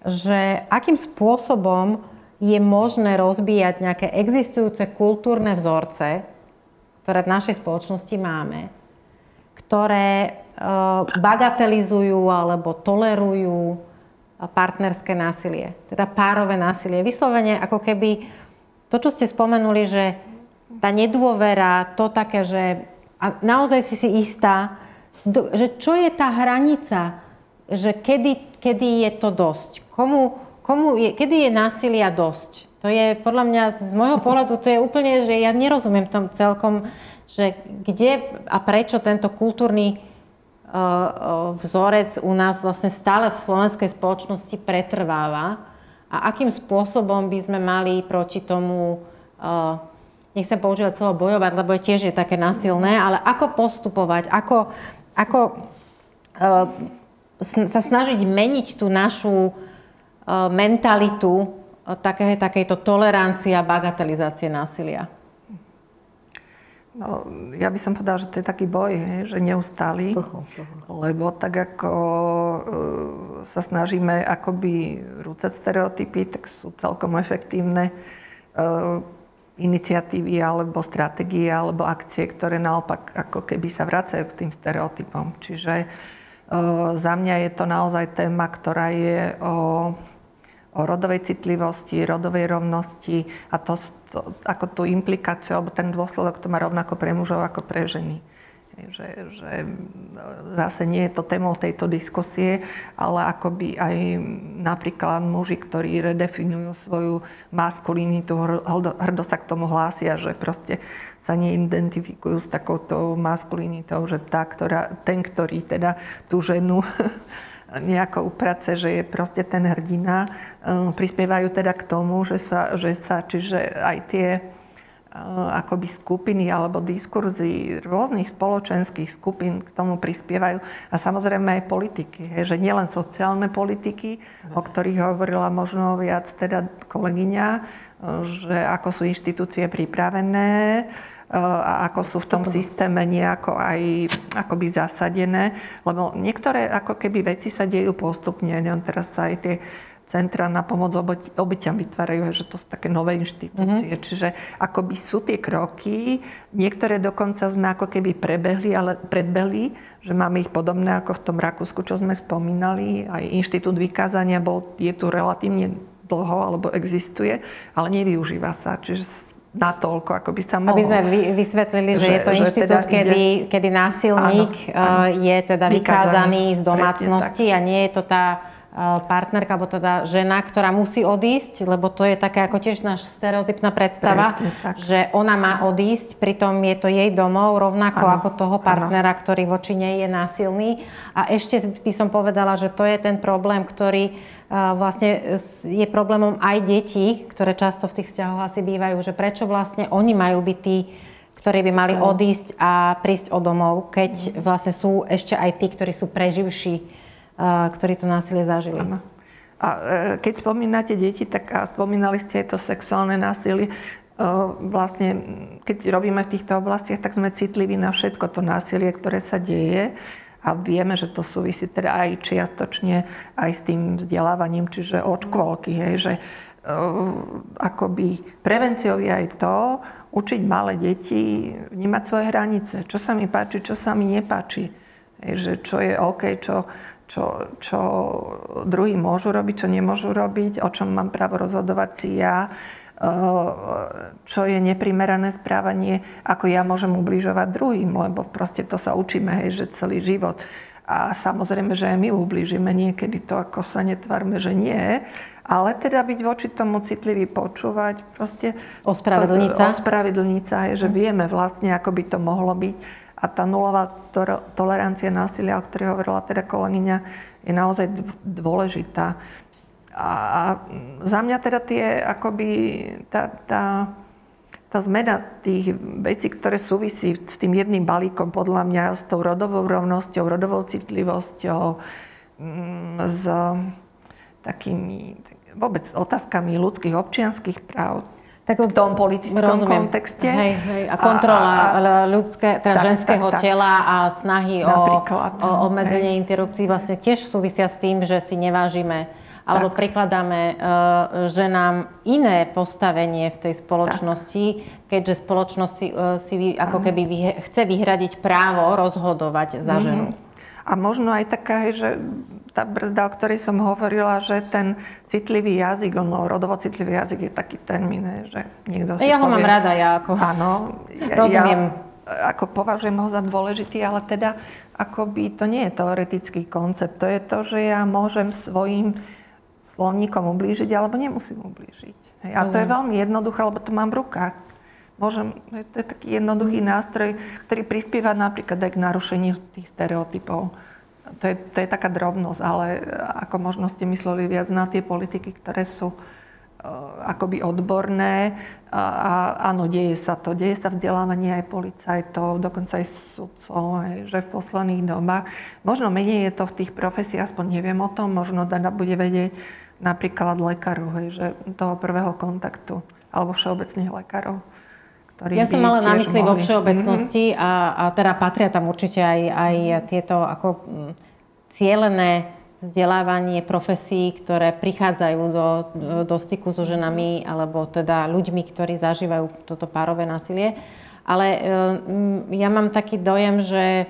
že akým spôsobom je možné rozbíjať nejaké existujúce kultúrne vzorce, ktoré v našej spoločnosti máme, ktoré bagatelizujú alebo tolerujú partnerské násilie, teda párové násilie. Vyslovene ako keby to, čo ste spomenuli, že tá nedôvera, to také, že a naozaj si si istá, že čo je tá hranica, že kedy, kedy je to dosť. Komu, komu je, kedy je násilia dosť? To je podľa mňa, z môjho pohľadu, to je úplne, že ja nerozumiem tom celkom, že kde a prečo tento kultúrny vzorec u nás vlastne stále v slovenskej spoločnosti pretrváva a akým spôsobom by sme mali proti tomu, nechcem používať slovo bojovať, lebo je tiež je také násilné, ale ako postupovať, ako, ako sa snažiť meniť tú našu mentalitu také, takejto tolerancie a bagatelizácie násilia. No, ja by som povedala, že to je taký boj, hej, že neustály, toho, toho. lebo tak ako e, sa snažíme akoby rúcať stereotypy, tak sú celkom efektívne e, iniciatívy alebo stratégie alebo akcie, ktoré naopak ako keby sa vracajú k tým stereotypom. Čiže e, za mňa je to naozaj téma, ktorá je o o rodovej citlivosti, rodovej rovnosti a to, to, ako tú implikáciu alebo ten dôsledok to má rovnako pre mužov ako pre ženy. Že, že zase nie je to témou tejto diskusie, ale akoby aj napríklad muži, ktorí redefinujú svoju maskulinitu, hrdo sa k tomu hlásia, že proste sa neidentifikujú s takouto maskulinitou, že tá, ktorá, ten, ktorý teda tú ženu [laughs] nejako uprace, že je proste ten hrdina. Ehm, prispievajú teda k tomu, že sa, že sa čiže aj tie akoby skupiny alebo diskurzy rôznych spoločenských skupín k tomu prispievajú. A samozrejme aj politiky, hej, že nielen sociálne politiky, o ktorých hovorila možno viac teda kolegyňa, že ako sú inštitúcie pripravené, a ako sú v tom systéme nejako aj akoby zasadené. Lebo niektoré ako keby veci sa dejú postupne. Teraz sa aj tie centra na pomoc obyťam vytvárajú, že to sú také nové inštitúcie. Mm-hmm. Čiže akoby sú tie kroky, niektoré dokonca sme ako keby prebehli, ale predbehli, že máme ich podobné ako v tom Rakúsku, čo sme spomínali. Aj inštitút vykázania bol, je tu relatívne dlho, alebo existuje, ale nevyužíva sa. Čiže natoľko, ako by sa mohlo. Aby sme vysvetlili, že, že je to že inštitút, teda kedy, ide... kedy násilník áno, áno, je teda vykázaný z domácnosti a nie je to tá partnerka, alebo teda žena, ktorá musí odísť, lebo to je také ako tiež náš stereotypná predstava, že ona má odísť, pritom je to jej domov, rovnako ano, ako toho partnera, ano. ktorý voči nej je násilný. A ešte by som povedala, že to je ten problém, ktorý vlastne je problémom aj detí, ktoré často v tých vzťahoch asi bývajú, že prečo vlastne oni majú byť tí, ktorí by mali odísť a prísť o domov, keď vlastne sú ešte aj tí, ktorí sú preživší ktorí to násilie zažili. Ano. A e, keď spomínate deti, tak a spomínali ste aj to sexuálne násilie. E, vlastne, keď robíme v týchto oblastiach, tak sme citliví na všetko to násilie, ktoré sa deje a vieme, že to súvisí teda aj čiastočne aj s tým vzdelávaním, čiže od škôlky, hej, že uh, akoby prevenciou je aj to, učiť malé deti vnímať svoje hranice, čo sa mi páči, čo sa mi nepáči, že čo je OK, čo, čo, čo druhí môžu robiť, čo nemôžu robiť, o čom mám právo rozhodovať si ja, e, čo je neprimerané správanie, ako ja môžem ubližovať druhým, lebo proste to sa učíme, hej, že celý život. A samozrejme, že aj my ublížime niekedy to, ako sa netvárme, že nie, ale teda byť voči tomu citlivý, počúvať, proste... Ospravedlniť sa. Ospravedlniť sa, že vieme vlastne, ako by to mohlo byť a tá nulová to- tolerancia násilia, o ktorej hovorila teda kolegyňa, je naozaj dôležitá. A za mňa teda tie, akoby, tá, tá, tá zmena tých vecí, ktoré súvisí s tým jedným balíkom, podľa mňa, s tou rodovou rovnosťou, rodovou citlivosťou, mm, s takými vôbec otázkami ľudských občianských práv, tak v tom politickom rozumiem. kontexte. Hej, hej. A kontrola a, a, ľudské, teda tak, ženského tak, tak. tela a snahy o, o obmedzenie hej. interrupcií vlastne tiež súvisia s tým, že si nevážime alebo tak. prikladáme uh, ženám iné postavenie v tej spoločnosti, tak. keďže spoločnosť si, uh, si ako keby vyhe, chce vyhradiť právo rozhodovať za mm-hmm. ženu. A možno aj taká, že tá brzda, o ktorej som hovorila, že ten citlivý jazyk, ono, rodovo citlivý jazyk je taký termín, že niekto si Ja ho povie, mám rada, ja ako áno, ja, Rozumiem. Ja, ako považujem ho za dôležitý, ale teda akoby to nie je teoretický koncept. To je to, že ja môžem svojim slovníkom ublížiť, alebo nemusím ublížiť. Hej. A to je veľmi jednoduché, lebo to mám v rukách. Môžem, to je taký jednoduchý nástroj, ktorý prispieva napríklad aj k narušeniu tých stereotypov to je, to je taká drobnosť, ale e, ako možno ste mysleli viac na tie politiky, ktoré sú uh, akoby odborné. A, a áno, deje sa to. Deje sa vzdelávanie aj policajtov, dokonca aj sudcov, aj, že v posledných dobách. Možno menej je to v tých profesiách, aspoň neviem o tom, možno Dana bude vedieť napríklad lekáru, že toho prvého kontaktu, alebo všeobecných lekárov ktorí Ja som mala na mysli vo všeobecnosti mm-hmm. a, a teda patria tam určite aj, aj tieto ako mm, cielené vzdelávanie profesí, ktoré prichádzajú do, do styku so ženami alebo teda ľuďmi, ktorí zažívajú toto párové násilie. Ale mm, ja mám taký dojem, že e,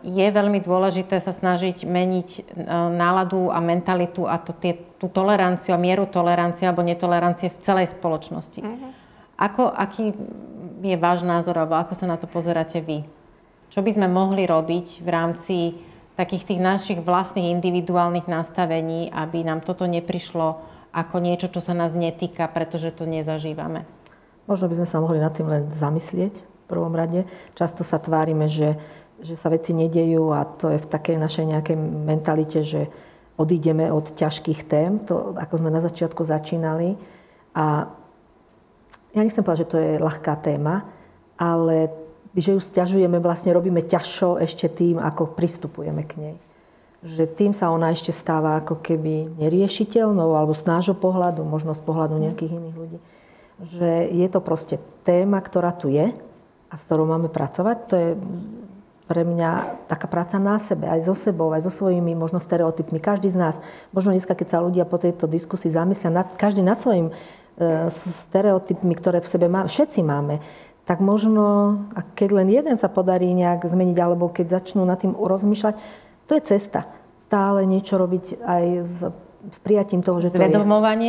je veľmi dôležité sa snažiť meniť e, náladu a mentalitu a to, tie, tú toleranciu a mieru tolerancie alebo netolerancie v celej spoločnosti. Mm-hmm. Ako, aký je váš názor, alebo ako sa na to pozeráte vy? Čo by sme mohli robiť v rámci takých tých našich vlastných individuálnych nastavení, aby nám toto neprišlo ako niečo, čo sa nás netýka, pretože to nezažívame? Možno by sme sa mohli nad tým len zamyslieť v prvom rade. Často sa tvárime, že, že sa veci nedejú a to je v takej našej nejakej mentalite, že odídeme od ťažkých tém, to, ako sme na začiatku začínali. A ja nechcem povedať, že to je ľahká téma, ale že ju stiažujeme, vlastne robíme ťažšo ešte tým, ako pristupujeme k nej. Že tým sa ona ešte stáva ako keby neriešiteľnou, alebo z nášho pohľadu, možno z pohľadu nejakých iných ľudí. Že je to proste téma, ktorá tu je a s ktorou máme pracovať. To je pre mňa taká práca na sebe, aj so sebou, aj so svojimi možno stereotypmi. Každý z nás, možno dneska, keď sa ľudia po tejto diskusii zamyslia, nad, každý nad svojim e, stereotypmi, ktoré v sebe máme, všetci máme, tak možno, a keď len jeden sa podarí nejak zmeniť, alebo keď začnú nad tým rozmýšľať, to je cesta. Stále niečo robiť aj s, s prijatím toho, že to je...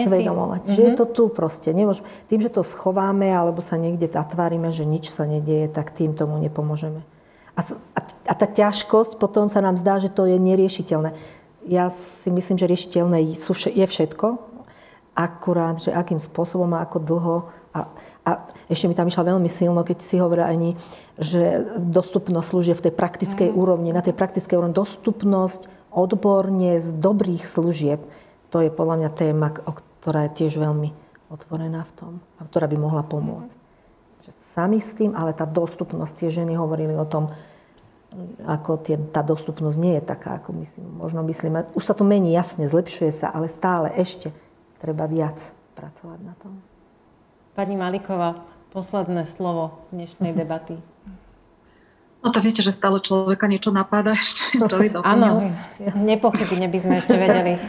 Zvedomovať. Si? Že mm-hmm. je to tu proste. Nemôž, tým, že to schováme, alebo sa niekde zatvárime, že nič sa nedieje, tak tým tomu nepomôžeme. A, a, a tá ťažkosť potom sa nám zdá, že to je neriešiteľné. Ja si myslím, že riešiteľné je všetko, akurát, že akým spôsobom a ako dlho. A, a ešte mi tam išla veľmi silno, keď si hovorí ani, že dostupnosť služieb v tej praktickej mm. úrovni, na tej praktickej úrovni, dostupnosť odborne z dobrých služieb, to je podľa mňa téma, ktorá je tiež veľmi otvorená v tom a ktorá by mohla pomôcť sami s tým, ale tá dostupnosť, tie ženy hovorili o tom, ako tie, tá dostupnosť nie je taká, ako myslím, možno myslíme. Už sa to mení, jasne, zlepšuje sa, ale stále ešte treba viac pracovať na tom. Pani Maliková, posledné slovo dnešnej [laughs] debaty. No to viete, že stále človeka niečo napáda [laughs] ešte, by [laughs] Áno, nepochybne by sme ešte vedeli eh,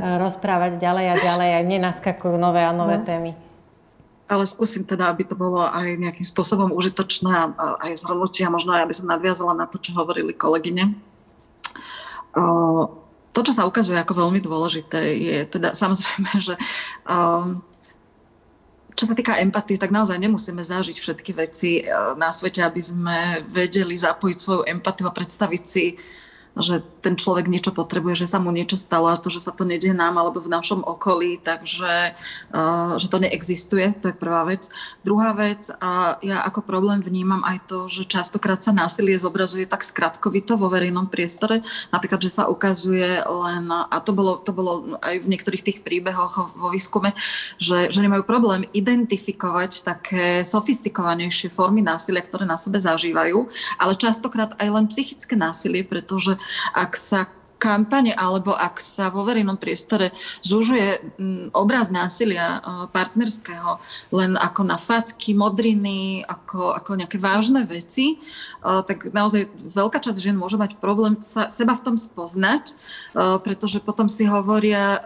rozprávať ďalej a ďalej. Aj mne naskakujú nové a nové no. témy ale skúsim teda, aby to bolo aj nejakým spôsobom užitočné a aj zhrnutie a možno aj, aby som nadviazala na to, čo hovorili kolegyne. To, čo sa ukazuje ako veľmi dôležité, je teda [laughs] samozrejme, že čo sa týka empatie, tak naozaj nemusíme zažiť všetky veci na svete, aby sme vedeli zapojiť svoju empatiu a predstaviť si že ten človek niečo potrebuje, že sa mu niečo stalo a to, že sa to nedie nám alebo v našom okolí, takže uh, že to neexistuje, to je prvá vec. Druhá vec, a ja ako problém vnímam aj to, že častokrát sa násilie zobrazuje tak skratkovito vo verejnom priestore, napríklad, že sa ukazuje len, a to bolo, to bolo aj v niektorých tých príbehoch vo výskume, že ženy majú problém identifikovať také sofistikovanejšie formy násilia, ktoré na sebe zažívajú, ale častokrát aj len psychické násilie, pretože ak sa kampane alebo ak sa vo verejnom priestore zúžuje mm, obraz násilia e, partnerského len ako na facky, modriny, ako, ako nejaké vážne veci, e, tak naozaj veľká časť žien môže mať problém sa, seba v tom spoznať, e, pretože potom si hovoria,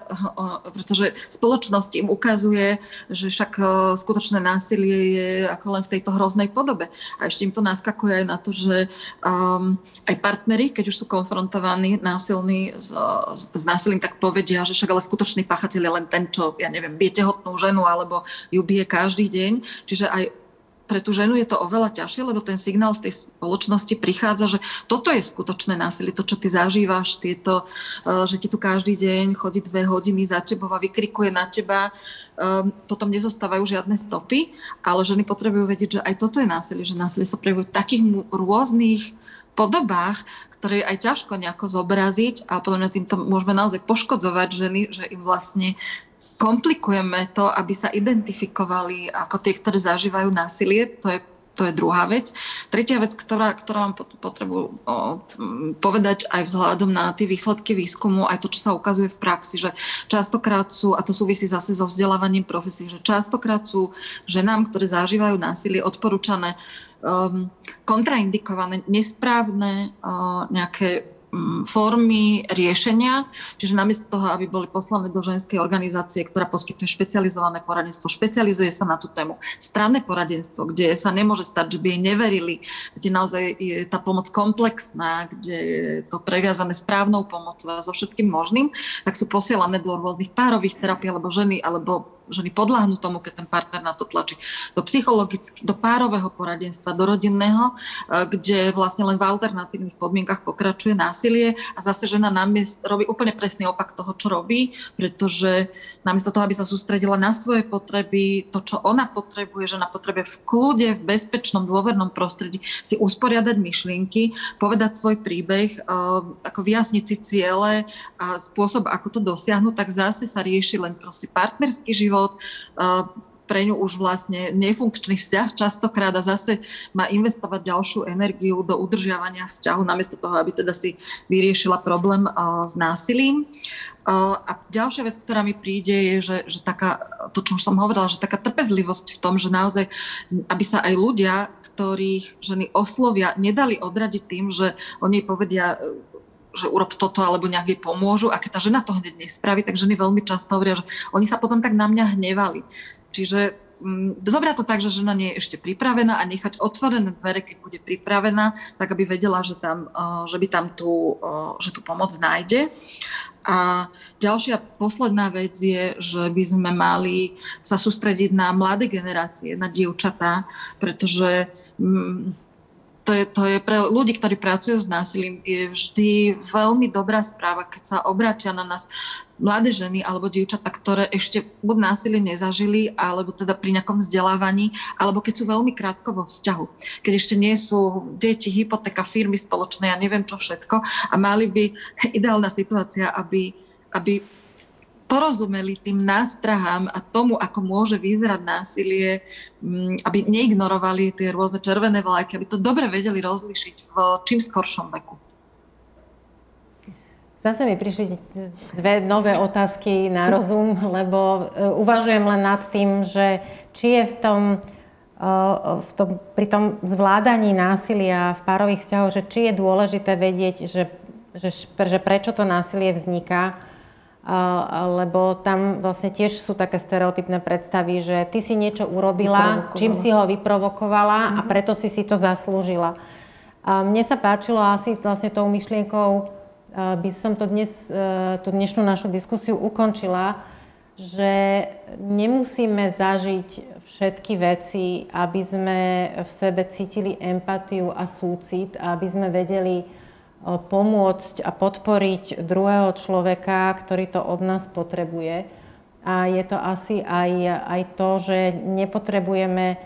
pretože spoločnosť im ukazuje, že však skutočné násilie je ako len v tejto hroznej podobe. A ešte im to naskakuje aj na to, že aj partnery, keď už sú konfrontovaní násilným násilný, s, s násilím, tak povedia, že však ale skutočný pachateľ je len ten, čo, ja neviem, bije tehotnú ženu alebo ju bije každý deň. Čiže aj pre tú ženu je to oveľa ťažšie, lebo ten signál z tej spoločnosti prichádza, že toto je skutočné násilie, to, čo ty zažívaš, tieto, e, že ti tu každý deň chodí dve hodiny za tebou a vykrikuje na teba, um, potom nezostávajú žiadne stopy, ale ženy potrebujú vedieť, že aj toto je násilie, že násilie sa prejavuje v takých rôznych podobách, ktoré je aj ťažko nejako zobraziť a podľa mňa týmto môžeme naozaj poškodzovať ženy, že im vlastne komplikujeme to, aby sa identifikovali ako tie, ktoré zažívajú násilie. To je to je druhá vec. Tretia vec, ktorá, ktorá mám potrebu povedať aj vzhľadom na tie výsledky výskumu, aj to, čo sa ukazuje v praxi, že častokrát sú, a to súvisí zase so vzdelávaním profesí, že častokrát sú ženám, ktoré zažívajú násilie, odporúčané um, kontraindikované, nesprávne uh, nejaké formy riešenia, čiže namiesto toho, aby boli poslané do ženskej organizácie, ktorá poskytuje špecializované poradenstvo, špecializuje sa na tú tému. Stranné poradenstvo, kde sa nemôže stať, že by jej neverili, kde naozaj je tá pomoc komplexná, kde je to previazané správnou pomocou a so všetkým možným, tak sú posielané do rôznych párových terapií alebo ženy, alebo ženy podľahnú tomu, keď ten partner na to tlačí. Do psychologického, do párového poradenstva, do rodinného, e, kde vlastne len v alternatívnych podmienkach pokračuje násilie a zase žena námiest robí úplne presný opak toho, čo robí, pretože namiesto toho, aby sa sústredila na svoje potreby, to, čo ona potrebuje, že ona potrebuje v kľude, v bezpečnom, dôvernom prostredí si usporiadať myšlienky, povedať svoj príbeh, eh, ako vyjasniť si ciele a spôsob, ako to dosiahnuť, tak zase sa rieši len proste partnerský život, eh, pre ňu už vlastne nefunkčný vzťah častokrát a zase má investovať ďalšiu energiu do udržiavania vzťahu, namiesto toho, aby teda si vyriešila problém s násilím. A ďalšia vec, ktorá mi príde, je, že, že taká, to, čo už som hovorila, že taká trpezlivosť v tom, že naozaj, aby sa aj ľudia, ktorých ženy oslovia, nedali odradiť tým, že oni povedia, že urob toto alebo nejak jej pomôžu a keď tá žena to hneď nespraví, tak ženy veľmi často hovoria, že oni sa potom tak na mňa hnevali. Čiže mm, zobrať to tak, že žena nie je ešte pripravená a nechať otvorené dvere, keď bude pripravená, tak aby vedela, že, tam, že by tam tú, že tú pomoc nájde. A ďalšia posledná vec je, že by sme mali sa sústrediť na mladé generácie, na dievčatá, pretože mm, to je, to je pre ľudí, ktorí pracujú s násilím, je vždy veľmi dobrá správa, keď sa obratia na nás mladé ženy alebo dievčatá, ktoré ešte buď násilie nezažili, alebo teda pri nejakom vzdelávaní, alebo keď sú veľmi krátko vo vzťahu. Keď ešte nie sú deti, hypotéka, firmy spoločné, ja neviem čo všetko. A mali by [laughs] ideálna situácia, aby, aby porozumeli tým nástrahám a tomu, ako môže vyzerať násilie, mm, aby neignorovali tie rôzne červené vlajky, aby to dobre vedeli rozlišiť v čím skoršom veku. Zase mi prišli dve nové otázky na rozum, lebo e, uvažujem len nad tým, že či je v tom, e, v tom, pri tom zvládaní násilia v párových vzťahoch, že či je dôležité vedieť, že, že, že prečo to násilie vzniká, lebo tam vlastne tiež sú také stereotypné predstavy, že ty si niečo urobila, čím si ho vyprovokovala uh-huh. a mhm. preto si si to zaslúžila. A mne sa páčilo asi vlastne tou myšlienkou, by som to dnes, e, tú dnešnú našu diskusiu ukončila, že nemusíme zažiť všetky veci, aby sme v sebe cítili empatiu a súcit, aby sme vedeli pomôcť a podporiť druhého človeka, ktorý to od nás potrebuje. A je to asi aj, aj to, že nepotrebujeme e,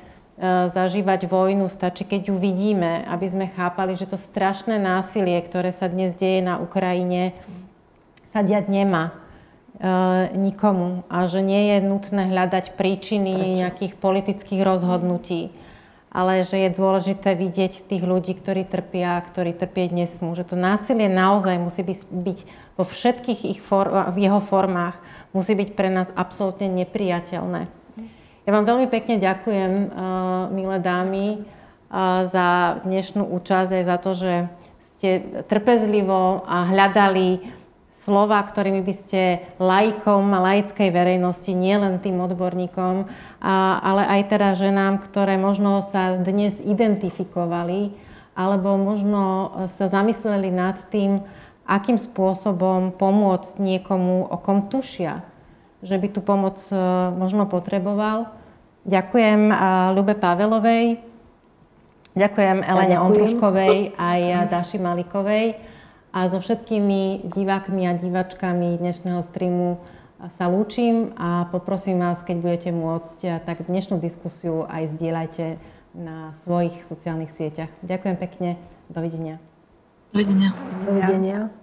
zažívať vojnu, stačí, keď ju vidíme, aby sme chápali, že to strašné násilie, ktoré sa dnes deje na Ukrajine, sa diať nemá e, nikomu a že nie je nutné hľadať príčiny Prečo? nejakých politických rozhodnutí ale že je dôležité vidieť tých ľudí, ktorí trpia, ktorí trpieť nesmú. Že to násilie naozaj musí byť, vo všetkých ich for, v jeho formách, musí byť pre nás absolútne nepriateľné. Ja vám veľmi pekne ďakujem, uh, milé dámy, uh, za dnešnú účasť aj za to, že ste trpezlivo a hľadali slova, ktorými by ste laikom a laickej verejnosti, nielen tým odborníkom, a, ale aj teda ženám, ktoré možno sa dnes identifikovali, alebo možno sa zamysleli nad tým, akým spôsobom pomôcť niekomu, o kom tušia, že by tú pomoc e, možno potreboval. Ďakujem Ľube Pavelovej, ďakujem Elene Ondruškovej [laughs] aj Daši Malikovej. A so všetkými divákmi a divačkami dnešného streamu sa lúčim a poprosím vás, keď budete môcť, tak dnešnú diskusiu aj zdieľajte na svojich sociálnych sieťach. Ďakujem pekne. Dovidenia. Dovidenia. Dovidenia.